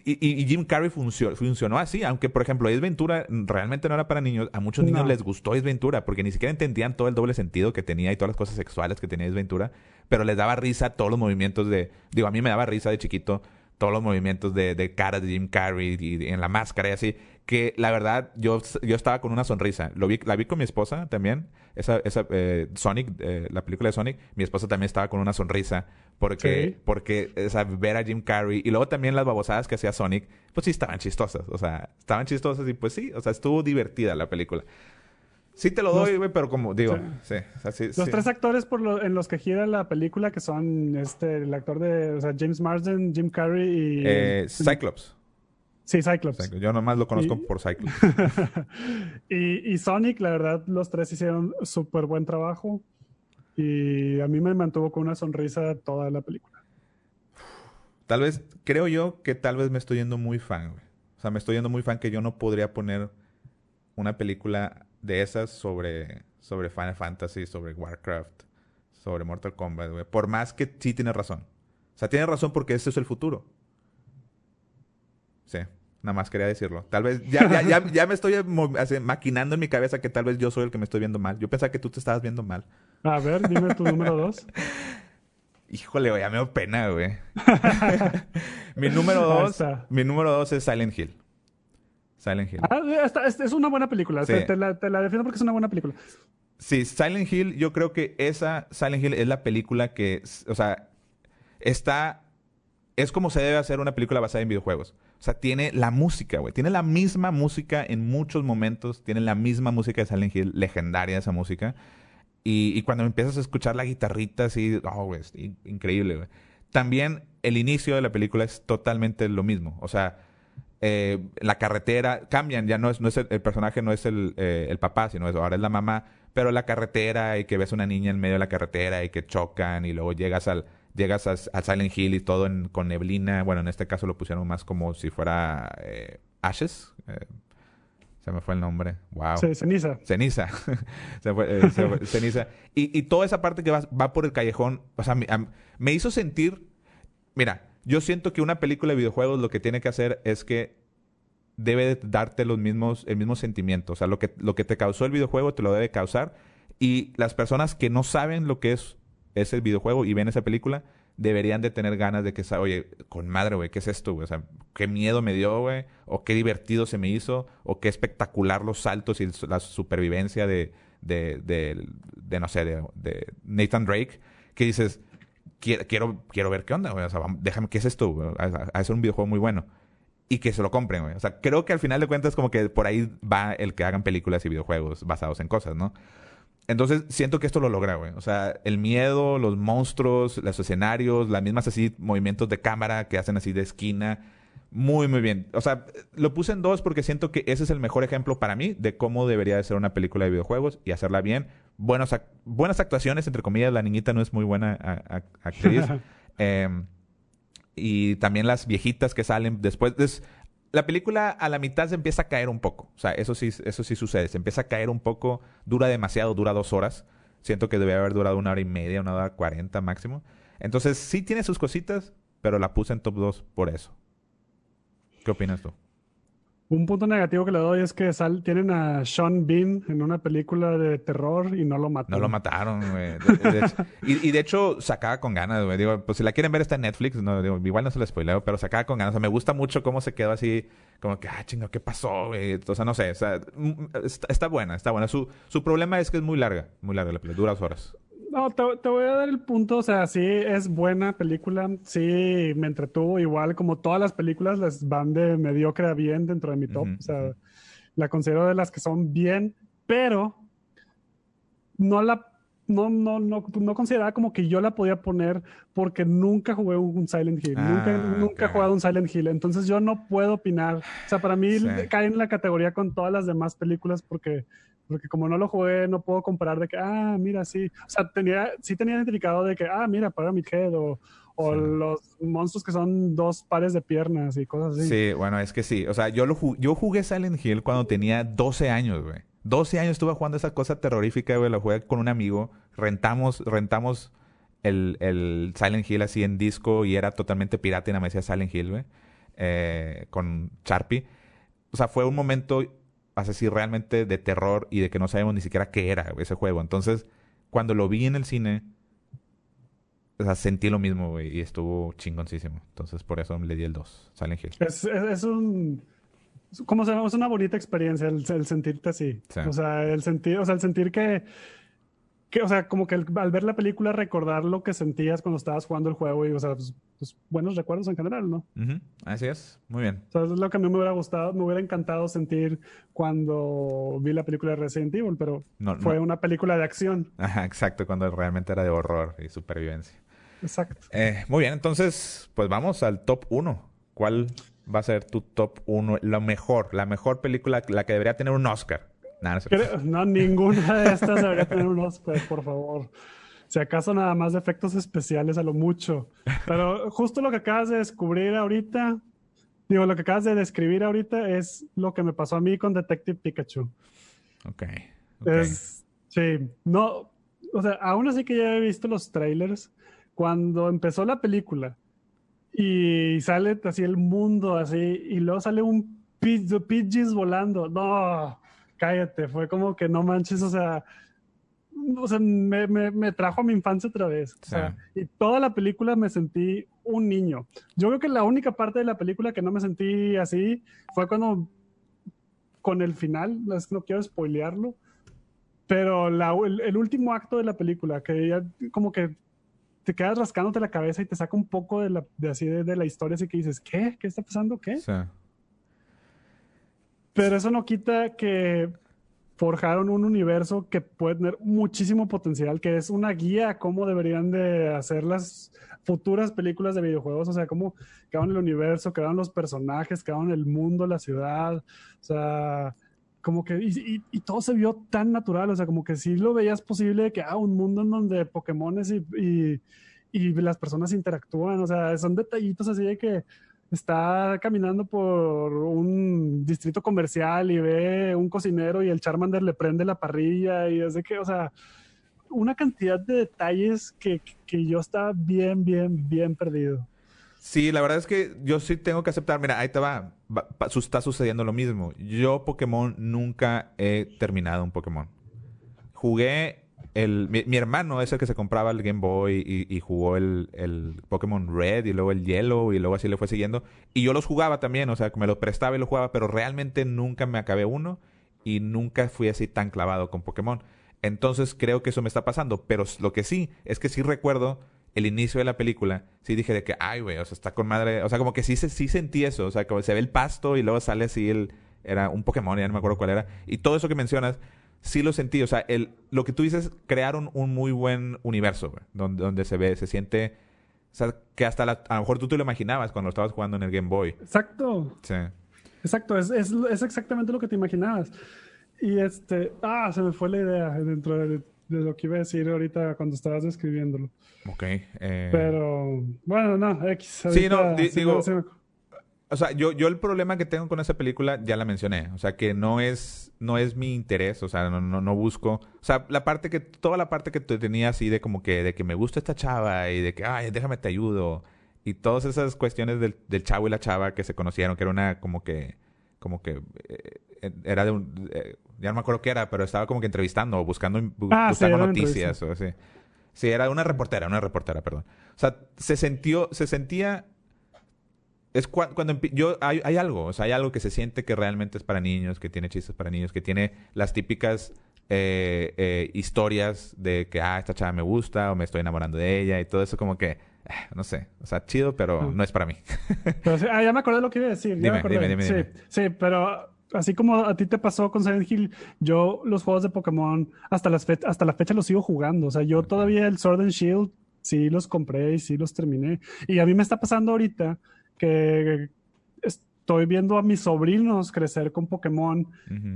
y, Jim Carrey funcionó, así, aunque por ejemplo Ace Ventura realmente no era para niños, a muchos niños les gustó Ace Ventura porque ni siquiera entendían todo el doble sentido que tenía y todas las cosas sexuales que tenía Ace Ventura, pero les daba risa todos los movimientos de, digo, a mí me daba risa de chiquito todos los movimientos de, de cara de Jim Carrey y, en la máscara y así, que la verdad yo, yo estaba con una sonrisa. Lo vi, la vi con mi esposa también, esa, esa eh, Sonic, eh, la película de Sonic, mi esposa también estaba con una sonrisa porque, porque ver a Jim Carrey y luego también las babosadas que hacía Sonic, pues sí estaban chistosas, o sea, estaban chistosas y pues sí, o sea, estuvo divertida la película. Sí te lo doy, güey, pero como digo, sí. los tres actores por en los que gira la película, que son este, el actor de, o sea, James Marsden, Jim Carrey y... Eh, Cyclops. Sí, Cyclops. Yo nomás lo conozco por Cyclops. (laughs) y, y, Sonic, la verdad, los tres hicieron súper buen trabajo. Y a mí me mantuvo con una sonrisa toda la película. Tal vez, creo yo que tal vez me estoy yendo muy fan, güey. O sea, me estoy yendo muy fan que yo no podría poner una película de esas sobre, sobre Final Fantasy, sobre Warcraft, sobre Mortal Kombat, güey. Por más que sí tiene razón. O sea, tiene razón porque ese es el futuro. Sí, nada más quería decirlo. Tal vez ya, ya, ya, ya me estoy maquinando en mi cabeza que tal vez yo soy el que me estoy viendo mal. Yo pensaba que tú te estabas viendo mal. A ver, dime tu número dos. (laughs) Híjole, güey, ya me da pena, güey. (laughs) mi número dos, mi número dos es Silent Hill. Silent Hill. Ah, es una buena película. Te, la, defiendo porque es una buena película. Sí, Silent Hill, yo creo que esa Silent Hill es la película que, o sea, está, es como se debe hacer una película basada en videojuegos. O sea, tiene la música, güey. Tiene la misma música en muchos momentos. Tiene la misma música de Silent Hill, legendaria esa música. Y, cuando empiezas a escuchar la guitarrita así, oh, güey, increíble, güey. También el inicio de la película es totalmente lo mismo. O sea, eh, la carretera, cambian, ya no es, no es el, personaje no es el, eh, el papá, sino ahora es la mamá, pero la carretera y que ves una niña en medio de la carretera y que chocan y luego llegas al, llegas a, Silent Hill y todo con neblina, bueno, en este caso lo pusieron más como si fuera eh, Ashes, eh, se me fue el nombre. Wow. Sí, ceniza. Ceniza. (laughs) se fue, eh, ceniza. Y, toda esa parte que va, va por el callejón, o sea, me, hizo sentir. Mira, yo siento que una película de videojuegos lo que tiene que hacer es que debe darte los mismos, el mismo sentimiento. O sea, lo que, lo que te causó el videojuego te lo debe causar. Y las personas que no saben lo que es ese videojuego y ven esa película, deberían de tener ganas de que, oye, con madre, güey, ¿qué es esto? O sea, qué miedo me dio, güey, o qué divertido se me hizo, o qué espectacular los saltos y la supervivencia de, de, de, no sé, de, Nathan Drake, que dices, quiero, quiero ver qué onda, güey, o sea, déjame, ¿qué es esto? Güey? A, un videojuego muy bueno. Y que se lo compren, güey. O sea, creo que al final de cuentas como que por ahí va el que hagan películas y videojuegos basados en cosas, ¿no? Entonces, siento que esto lo logra, güey. O sea, el miedo, los monstruos, los escenarios, las mismas así movimientos de cámara que hacen así de esquina. Muy, muy bien. O sea, lo puse en dos porque siento que ese es el mejor ejemplo para mí de cómo debería de ser una película de videojuegos y hacerla bien. buenos buenas actuaciones, entre comillas. La niñita no es muy buena actriz. (laughs) Em, y también las viejitas que salen después. La película a la mitad se empieza a caer un poco. O sea, eso sí, eso sí sucede. Se empieza a caer un poco. Dura demasiado, dura dos horas. Siento que debe haber durado una hora y media, una hora cuarenta máximo. Entonces sí tiene sus cositas, pero la puse en top 2 por eso. ¿Qué opinas tú? Un punto negativo que le doy es que tienen a Sean Bean en una película de terror y no lo mataron. No lo mataron, güey. y, de hecho, sacaba con ganas, güey. Digo, pues si la quieren ver está en Netflix, no, igual no se lo spoileo, pero sacaba con ganas. O sea, me gusta mucho cómo se quedó así, como que, ah, chingo, ¿qué pasó, güey? O sea, no sé, o sea, mm, está, buena, está buena. Su, su problema es que es muy larga, muy larga la película, dura horas. No, te, voy a dar el punto, o sea, sí es buena película, sí me entretuvo igual como todas las películas les van de mediocre a bien dentro de mi top, o sea, la considero de las que son bien, pero no la no, no, no, no consideraba como que yo la podía poner porque nunca jugué un Silent Hill. nunca, ah, nunca he jugado un Silent Hill. Entonces yo no puedo opinar. O sea, para mí cae en la categoría con todas las demás películas porque porque como no lo jugué, no puedo comparar de que, ah, mira, sí. O sea, tenía, sí tenía identificado de que, ah, mira, mi Head o, o los monstruos que son dos pares de piernas y cosas así. Sí, bueno, es que sí. O sea, yo, lo yo jugué Silent Hill cuando tenía 12 años, güey. 12 años estuve jugando esa cosa terrorífica, güey. Lo jugué con un amigo. Rentamos, rentamos el, el Silent Hill así en disco y era totalmente pirata y nada me decía Silent Hill, güey. Eh, con Sharpie. O sea, fue un momento así realmente de terror y de que no sabemos ni siquiera qué era ese juego. Entonces, cuando lo vi en el cine, o sea, sentí lo mismo, güey, y estuvo chingoncísimo. Entonces, por eso le di el 2, Silent Hill. Es, es, un... ¿Cómo se llama? Es una bonita experiencia el, sentirte así. O sea, el sentir, o sea, el sentir que que, o sea, como que al ver la película recordar lo que sentías cuando estabas jugando el juego y, o sea, pues, pues buenos recuerdos en general, ¿no? Así es, muy bien. O sea, es lo que a mí me hubiera gustado, me hubiera encantado sentir cuando vi la película de Resident Evil, pero fue una película de acción. Ajá, exacto, cuando realmente era de horror y supervivencia. Exacto. Eh, muy bien, entonces, pues vamos al top 1. ¿Cuál va a ser tu top 1? Lo mejor, la mejor película, la que debería tener un Oscar. No, ninguna de estas debería tener un Oscar, por favor. Si acaso nada más de efectos especiales a lo mucho. Pero justo lo que acabas de descubrir ahorita, digo, lo que acabas de describir ahorita es lo que me pasó a mí con Detective Pikachu. Ok. sí, no, o sea, aún así que ya he visto los trailers, cuando empezó la película y sale así el mundo así, y luego sale un Pidgeys volando, no, cállate, fue como que no manches, o sea, o sea, me, me, trajo a mi infancia otra vez. O sea, y toda la película me sentí un niño. Yo creo que la única parte de la película que no me sentí así fue cuando, con el final, no quiero spoilearlo, pero la, el, último acto de la película, que ya como que te quedas rascándote la cabeza y te saca un poco de la, de así de, de la historia, así que dices, ¿qué? ¿Qué está pasando? ¿Qué? Sí. Pero eso no quita que forjaron un universo que puede tener muchísimo potencial, que es una guía a cómo deberían de hacer las futuras películas de videojuegos, o sea, cómo quedaron el universo, quedaron los personajes, quedaron el mundo, la ciudad, o sea, como que, y, todo se vio tan natural, o sea, como que sí lo veías posible que, ah, un mundo en donde Pokémones y, y las personas interactúan, o sea, son detallitos así de que está caminando por un distrito comercial y ve un cocinero y el Charmander le prende la parrilla y es de que, o sea, una cantidad de detalles que, que yo estaba bien, bien, bien perdido. Sí, la verdad es que yo sí tengo que aceptar, mira, ahí te va, está sucediendo lo mismo. Yo Pokémon nunca he terminado un Pokémon. Jugué el, mi, hermano es el que se compraba el Game Boy y, jugó el, Pokémon Red y luego el Yellow y luego así le fue siguiendo. Y yo los jugaba también, o sea, me los prestaba y los jugaba, pero realmente nunca me acabé uno y nunca fui así tan clavado con Pokémon. Entonces creo que eso me está pasando, pero lo que sí es que sí recuerdo el inicio de la película, sí dije de que, ay, güey, o sea, está con madre, o sea, como que sí, sí sentí eso, o sea, como se ve el pasto y luego sale así el, era un Pokémon, ya no me acuerdo cuál era, y todo eso que mencionas, sí lo sentí. O sea, el, lo que tú dices, crearon un muy buen universo, donde, donde se ve, se siente. O sea, que hasta a lo mejor tú te lo imaginabas cuando estabas jugando en el Game Boy. Exacto. Sí. Exacto, es, es, es exactamente lo que te imaginabas. Y este. Ah, se me fue la idea dentro de. de lo que iba a decir ahorita cuando estabas describiéndolo. Ok. Eh... Pero, bueno, no, X. Sí, no, digo, o sea, yo, yo el problema que tengo con esa película ya la mencioné. O sea, que no es, no es mi interés. O sea, no, no, no busco. O sea, la parte que, toda la parte que tenía así de como que, de que me gusta esta chava y de que, ay, déjame te ayudo. Y todas esas cuestiones del, del chavo y la chava que se conocieron, que era una como que, como que, eh, era de un, eh, ya no me acuerdo qué era, pero estaba como que entrevistando o buscando, ah, buscando noticias o así. Sí, era una reportera, una reportera, perdón. O sea, se sintió, se sentía es cuando yo hay, hay, algo, o sea, hay algo que se siente que realmente es para niños, que tiene chistes para niños, que tiene las típicas eh, eh, historias de que, ah, esta chava me gusta o me estoy enamorando de ella y todo eso como que, eh, no sé, o sea, chido, pero no es para mí. (laughs) ah, ya me acordé de lo que iba a decir. Dime, dime, dime, sí, sí, pero así como a ti te pasó con Silent Hill, yo los juegos de Pokémon hasta, las hasta la fecha los sigo jugando. O sea, yo todavía el Sword and Shield sí los compré y sí los terminé. Y a mí me está pasando ahorita que estoy viendo a mis sobrinos crecer con Pokémon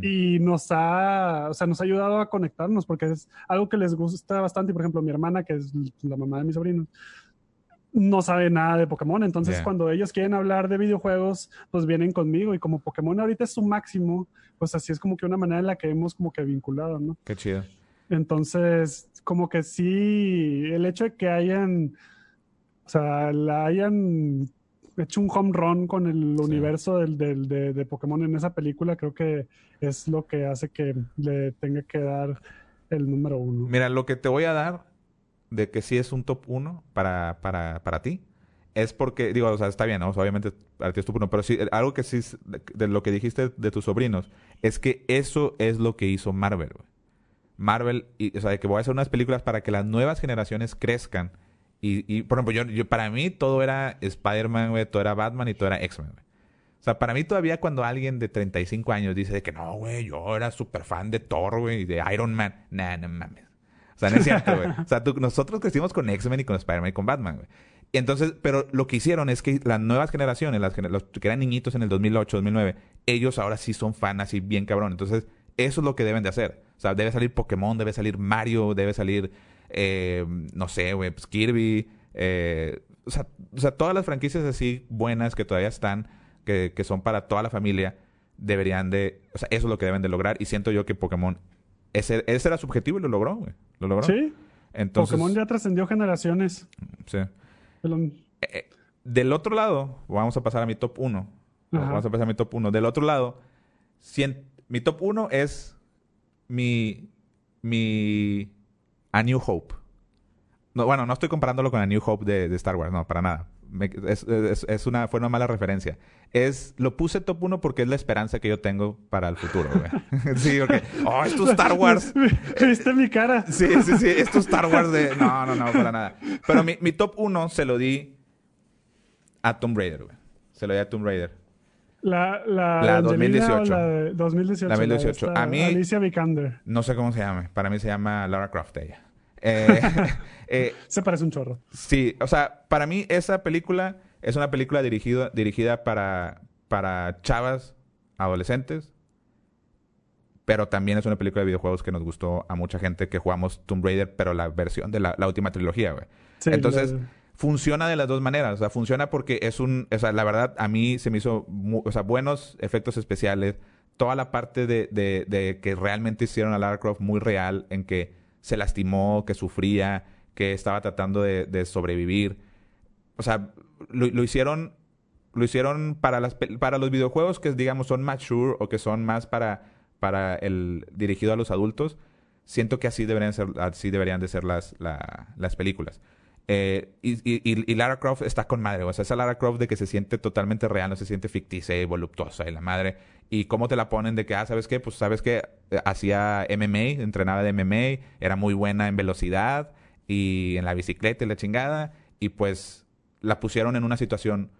y nos ha, o sea, nos ha ayudado a conectarnos porque es algo que les gusta bastante. Por ejemplo, mi hermana, que es la mamá de mis sobrinos, no sabe nada de Pokémon. Entonces, cuando ellos quieren hablar de videojuegos, pues vienen conmigo. Y como Pokémon ahorita es su máximo, pues así es como que una manera en la que hemos como que vinculado, ¿no? Qué chido. Entonces, como que sí, el hecho de que hayan, o sea, la hayan hecho un home run con el universo del, del, de, Pokémon en esa película, creo que es lo que hace que le tenga que dar el número uno. Mira, lo que te voy a dar de que sí es un top uno para, para, para ti es porque, digo, o sea, está bien, ¿no? obviamente para ti es top uno, pero sí, algo que sí, de, lo que dijiste de tus sobrinos, es que eso es lo que hizo Marvel, Marvel, y, o sea, de que voy a hacer unas películas para que las nuevas generaciones crezcan y, y por ejemplo, yo, para mí todo era Spider-Man, güey, todo era Batman y todo era X-Men, O sea, para mí todavía cuando alguien de 35 años dice que no, güey, yo era súper fan de Thor, güey, y de Iron Man. Nah, no mames. O sea, no es cierto, güey. O sea, nosotros crecimos con X-Men y con Spider-Man y con Batman, güey. Entonces, pero lo que hicieron es que las nuevas generaciones, las los que eran niñitos en el 2008, 2009, ellos ahora sí son fan así bien cabrón. Entonces, eso es lo que deben de hacer. O sea, debe salir Pokémon, debe salir Mario, debe salir eh, no sé, güey, pues Kirby, eh, o, sea, o sea, todas las franquicias así buenas que todavía están, que, que son para toda la familia, deberían de, o sea, eso es lo que deben de lograr y siento yo que Pokémon, ese, ese era su objetivo y lo logró, güey, lo logró. Sí. Entonces, Pokémon ya trascendió generaciones. Sí. Eh, del otro lado, vamos a pasar a mi top 1. Vamos a pasar a mi top 1. Del otro lado, mi top 1 es mi, mi a New Hope. No, bueno, no estoy comparándolo con A New Hope de, Star Wars, no, para nada. es, una, fue una mala referencia. Es, lo puse top 1 porque es la esperanza que yo tengo para el futuro, güey. (laughs) sí, porque, oh, es tu Star Wars. (laughs) ¿Viste mi cara? Sí, sí, sí, es tu Star Wars de, no, no, no, para nada. Pero mi, mi top 1 se lo di a Tomb Raider, güey. Se lo di a Tomb Raider. La, la, la 2018. La 2018. La 2018. a mí. Alicia Vikander. No sé cómo se llama. Para mí se llama Lara Croft ella. (laughs) Eh, (laughs) eh, se parece un chorro. Sí, o sea, para mí esa película es una película dirigido, dirigida para, para chavas, adolescentes, pero también es una película de videojuegos que nos gustó a mucha gente que jugamos Tomb Raider, pero la versión de la, última trilogía, güey. Entonces, funciona de las dos maneras. O sea, funciona porque es un. O sea, la verdad, a mí se me hizo. o sea, buenos efectos especiales. Toda la parte de, de, que realmente hicieron a Lara Croft muy real, en que se lastimó, que sufría, que estaba tratando de, sobrevivir. O sea, lo, lo, hicieron. Lo hicieron para, las, para los videojuegos que, digamos, son mature o que son más para, para el dirigido a los adultos. Siento que así deberían, ser, así deberían de ser las, las películas. Eh, y, y, Lara Croft está con madre. O sea, esa Lara Croft de que se siente totalmente real, no se siente ficticia y voluptuosa y la madre. Y cómo te la ponen de que, ah, ¿sabes qué? Pues sabes que eh, hacía MMA, entrenaba de MMA, era muy buena en velocidad y en la bicicleta y la chingada. Y pues la pusieron en una situación.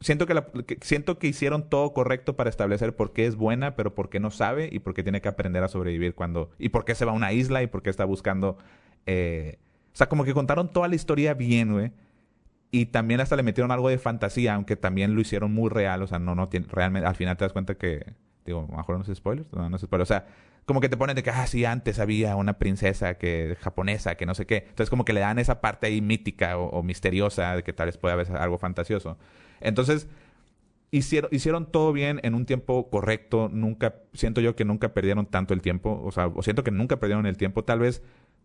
Siento que, siento que hicieron todo correcto para establecer por qué es buena, pero por qué no sabe y por qué tiene que aprender a sobrevivir cuando. y por qué se va a una isla y por qué está buscando. Eh, o sea, como que contaron toda la historia bien, güey. Y también hasta le metieron algo de fantasía, aunque también lo hicieron muy real. O sea, no, no realmente, al final te das cuenta que, digo, mejor no es spoilers, no, no es spoilers. O sea, como que te ponen de que, ah, sí, antes había una princesa que japonesa, que no sé qué. Entonces como que le dan esa parte ahí mítica o, misteriosa de que tal vez pueda haber algo fantasioso. Entonces, hicieron, hicieron todo bien en un tiempo correcto. Nunca, siento yo que nunca perdieron tanto el tiempo. O sea, o siento que nunca perdieron el tiempo. Tal vez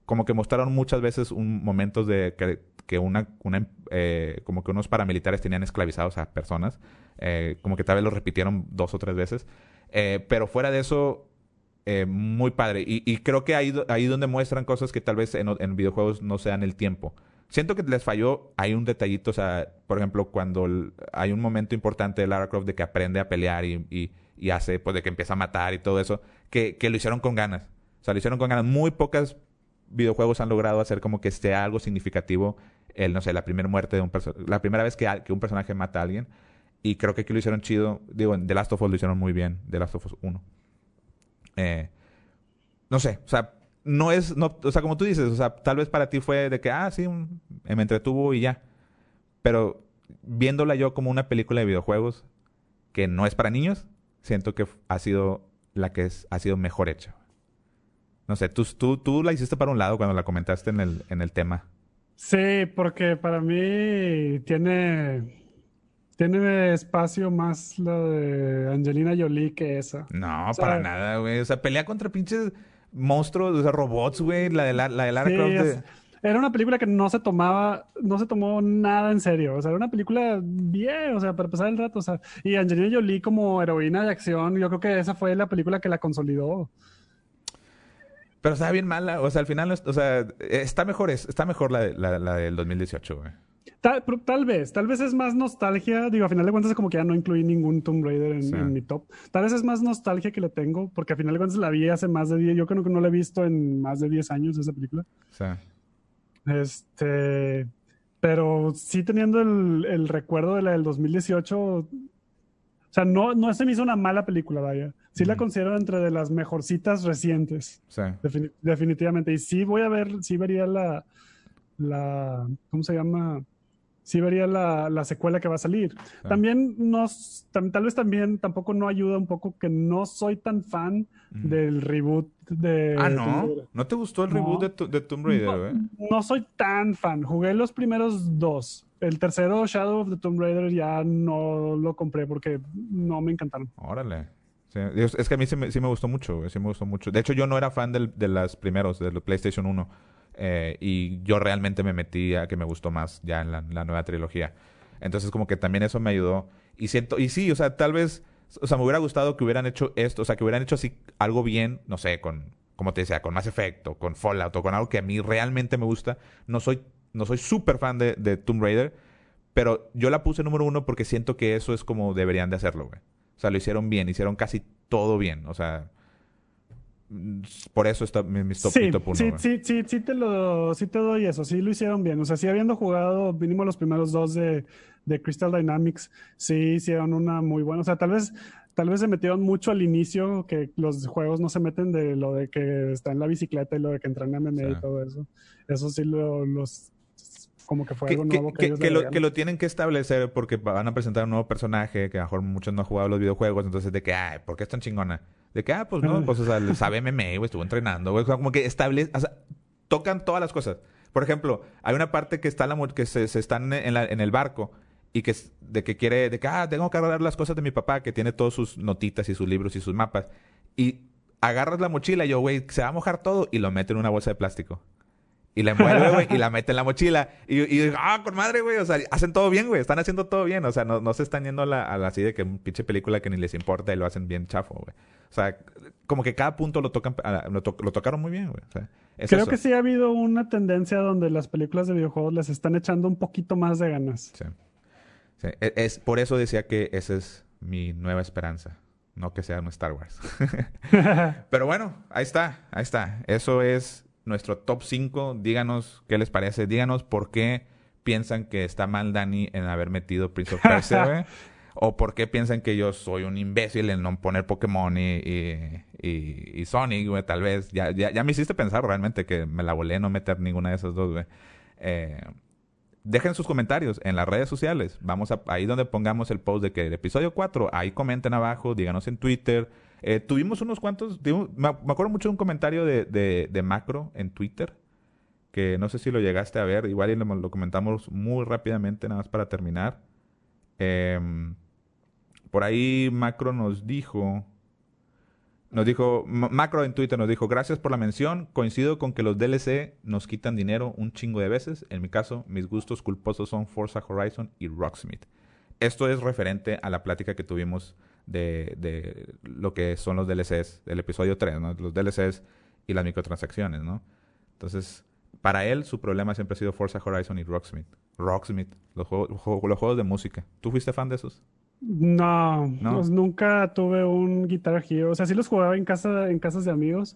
como que mostraron muchas veces un momentos de que, que una, una eh, como que unos paramilitares tenían esclavizados a personas. Eh, como que tal vez lo repitieron dos o tres veces. Eh, pero fuera de eso, eh, muy padre. Y, y, creo que ahí, ahí donde muestran cosas que tal vez en, en, videojuegos no sean el tiempo. Siento que les falló, hay un detallito, o sea, por ejemplo, cuando hay un momento importante de Lara Croft de que aprende a pelear y, y, y, hace, pues de que empieza a matar y todo eso, que, que lo hicieron con ganas. O sea, lo hicieron con ganas. Muy pocas videojuegos han logrado hacer como que sea algo significativo el, no sé, la primera muerte de un personaje, la primera vez que, que un personaje mata a alguien. Y creo que aquí lo hicieron chido. Digo, en The Last of Us lo hicieron muy bien. The Last of Us 1. Eh, no sé, o sea, no es, no, o sea, como tú dices, o sea, tal vez para ti fue de que, ah, sí, me entretuvo y ya. Pero viéndola yo como una película de videojuegos que no es para niños, siento que ha sido la que es, ha sido mejor hecha. No sé, tú, tú, tú la hiciste para un lado cuando la comentaste en el, en el tema. Sí, porque para mí tiene tiene espacio más la de Angelina Jolie que esa. No, para nada, güey. O sea, pelea contra pinches monstruos, o sea, robots, güey. La de, la, la de Lara Croft. Era una película que no se tomaba, no se tomó nada en serio. O sea, era una película bien, o sea, para pasar el rato. O sea, y Angelina Jolie como heroína de acción, yo creo que esa fue la película que la consolidó. Pero estaba bien mala. O sea, al final, o sea, está mejor, está mejor la, la, la del 2018, güey. Tal, vez, tal vez es más nostalgia. Digo, a final de cuentas, es como que ya no incluí ningún Tomb Raider en, mi top. Tal vez es más nostalgia que le tengo, porque a final de cuentas la vi hace más de 10. Yo creo que no la he visto en más de 10 años esa película. Sí. Este. Pero sí teniendo el, recuerdo de la del 2018. O sea, no, no se me hizo una mala película, vaya. Sí la considero entre de las mejorcitas recientes. Sí. definitivamente. Y sí voy a ver, sí vería la. la ¿Cómo se llama? sí vería la, la, secuela que va a salir. También nos, tal vez también tampoco no ayuda un poco que no soy tan fan del reboot de... Ah, ¿no? ¿No te gustó el reboot de, de, Tomb Raider, no, eh? no soy tan fan. Jugué los primeros dos. El tercero, Shadow of the Tomb Raider, ya no lo compré porque no me encantaron. Órale. Es que a mí sí me, sí me gustó mucho, sí me gustó mucho. De hecho, yo no era fan del, de los primeros, de los PlayStation 1. Eh, y yo realmente me metí a que me gustó más ya en la, nueva trilogía. Entonces como que también eso me ayudó. Y siento, y sí, o sea, tal vez, o sea, me hubiera gustado que hubieran hecho esto, o sea, que hubieran hecho así algo bien, no sé, con, como te decía, con más efecto, con Fallout o con algo que a mí realmente me gusta. No soy, no soy súper fan de, de Tomb Raider, pero yo la puse número uno porque siento que eso es como deberían de hacerlo, güey. O sea, lo hicieron bien, hicieron casi todo bien. O sea, por eso está mi, top, sí, Sí, sí, sí, sí, te lo, sí te doy eso, sí lo hicieron bien. O sea, sí habiendo jugado mínimo los primeros dos de, de Crystal Dynamics, sí hicieron una muy buena. O sea, tal vez, tal vez se metieron mucho al inicio, que los juegos no se meten de lo de que está en la bicicleta y lo de que entran en MMA y todo eso. Eso sí lo, los como que fue algo nuevo que, que, lo, que, lo, tienen que establecer porque van a presentar un nuevo personaje que a lo mejor muchos no han jugado los videojuegos, entonces de que, ay, ¿por qué es tan chingona? De que, ah, pues no, pues o sea, sabe MMA, güey, estuvo entrenando, güey, como que establece, o sea, tocan todas las cosas. Por ejemplo, hay una parte que está la que se, se están en, la, en el barco y que de que quiere, de que, ah, tengo que agarrar las cosas de mi papá, que tiene todas sus notitas y sus libros y sus mapas. Y agarras la mochila y yo, güey, se va a mojar todo y lo mete en una bolsa de plástico. Y la envuelve, güey, y la mete en la mochila. Y, y ah, con madre, güey. O sea, hacen todo bien, güey. Están haciendo todo bien. O sea, no, no se están yendo a la, a la así de que un pinche película que ni les importa y lo hacen bien chafo, güey. O sea, como que cada punto lo tocan, lo, tocaron muy bien, güey. O sea, Creo que sí ha habido una tendencia donde las películas de videojuegos les están echando un poquito más de ganas. Sí. sí. E, es, por eso decía que esa es mi nueva esperanza. No que sea un Star Wars. (laughs) (laughs) Pero bueno, ahí está, ahí está. Eso es nuestro top 5. Díganos qué les parece. Díganos por qué piensan que está mal Dani en haber metido Prince of Persia, (laughs) O por qué piensan que yo soy un imbécil en no poner Pokémon y, y, y, Sonic, güey, tal vez. Ya, ya, ya, me hiciste pensar realmente que me la volé no meter ninguna de esas dos, güey. Eh, dejen sus comentarios en las redes sociales. Vamos a ahí donde pongamos el post de que el episodio 4, ahí comenten abajo, díganos en Twitter, Eh, tuvimos unos cuantos, me, acuerdo mucho de un comentario de, de, Macro en Twitter, que no sé si lo llegaste a ver, igual lo, lo comentamos muy rápidamente, nada más para terminar. Em, por ahí Macro nos dijo, nos dijo, Macro en Twitter nos dijo, gracias por la mención, coincido con que los DLC nos quitan dinero un chingo de veces. En mi caso, mis gustos culposos son Forza Horizon y Rocksmith. Esto es referente a la plática que tuvimos de, de lo que son los DLCs, del episodio 3, ¿no? Los DLCs y las microtransacciones, ¿no? Entonces, para él su problema siempre ha sido Forza Horizon y Rocksmith. Rocksmith, los los juegos de música. ¿Tú fuiste fan de esos? No, Pues nunca tuve un Guitar Hero. O sea, sí los jugaba en casa, en casas de amigos.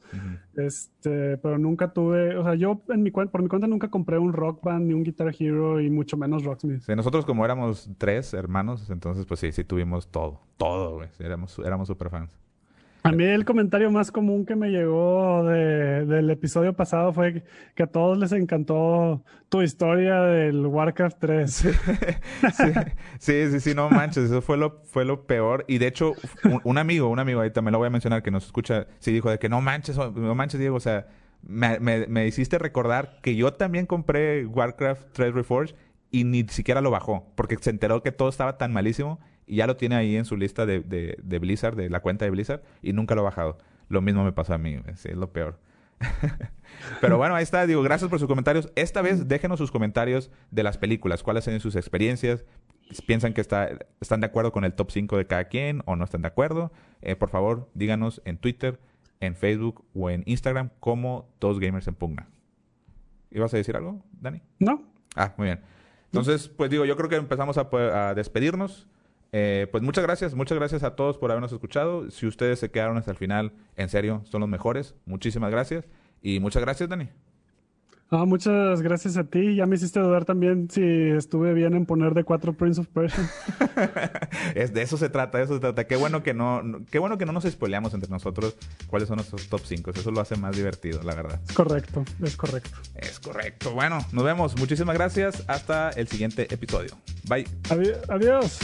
Este, pero nunca tuve, o sea, yo en mi por mi cuenta nunca compré un Rock Band ni un Guitar Hero y mucho menos Rocksmith. Sí, nosotros como éramos tres hermanos, entonces pues sí, sí tuvimos todo, todo, güey. éramos, éramos super fans. A mí el comentario más común que me llegó del episodio pasado fue que a todos les encantó tu historia del Warcraft 3. (laughs) Sí, sí, sí, no manches, eso fue lo, fue lo peor. Y de hecho, un, amigo, un amigo, ahí también lo voy a mencionar, que nos escucha, sí dijo de que no manches, no manches, Diego, o sea, me, me hiciste recordar que yo también compré Warcraft 3 Reforged y ni siquiera lo bajó, porque se enteró que todo estaba tan malísimo y ya lo tiene ahí en su lista de, de, Blizzard, de la cuenta de Blizzard, y nunca lo ha bajado. Lo mismo me pasó a mí, es, lo peor. (laughs) Pero bueno, ahí está. Digo, gracias por sus comentarios. Esta vez déjenos sus comentarios de las películas. ¿Cuáles son sus experiencias? ¿Piensan que está, están de acuerdo con el top 5 de cada quien o no están de acuerdo? Eh, por favor, díganos en Twitter, en Facebook o en Instagram como Dos Gamers en Pugna. ¿Ibas a decir algo, Dani? No. Ah, muy bien. Entonces, pues digo, yo creo que empezamos a despedirnos. Eh, pues muchas gracias, muchas gracias a todos por habernos escuchado. Si ustedes se quedaron hasta el final, en serio, son los mejores. Muchísimas gracias. Y muchas gracias, Dani. Ah, muchas gracias a ti. Ya me hiciste dudar también si estuve bien en poner de cuatro Prince of Persia. (laughs) es, de eso se trata, de eso se trata. Qué bueno que no, qué bueno que no nos spoileamos entre nosotros cuáles son nuestros top 5. Eso lo hace más divertido, la verdad. Es correcto, es correcto. Es correcto. Bueno, nos vemos. Muchísimas gracias. Hasta el siguiente episodio. Bye. adiós.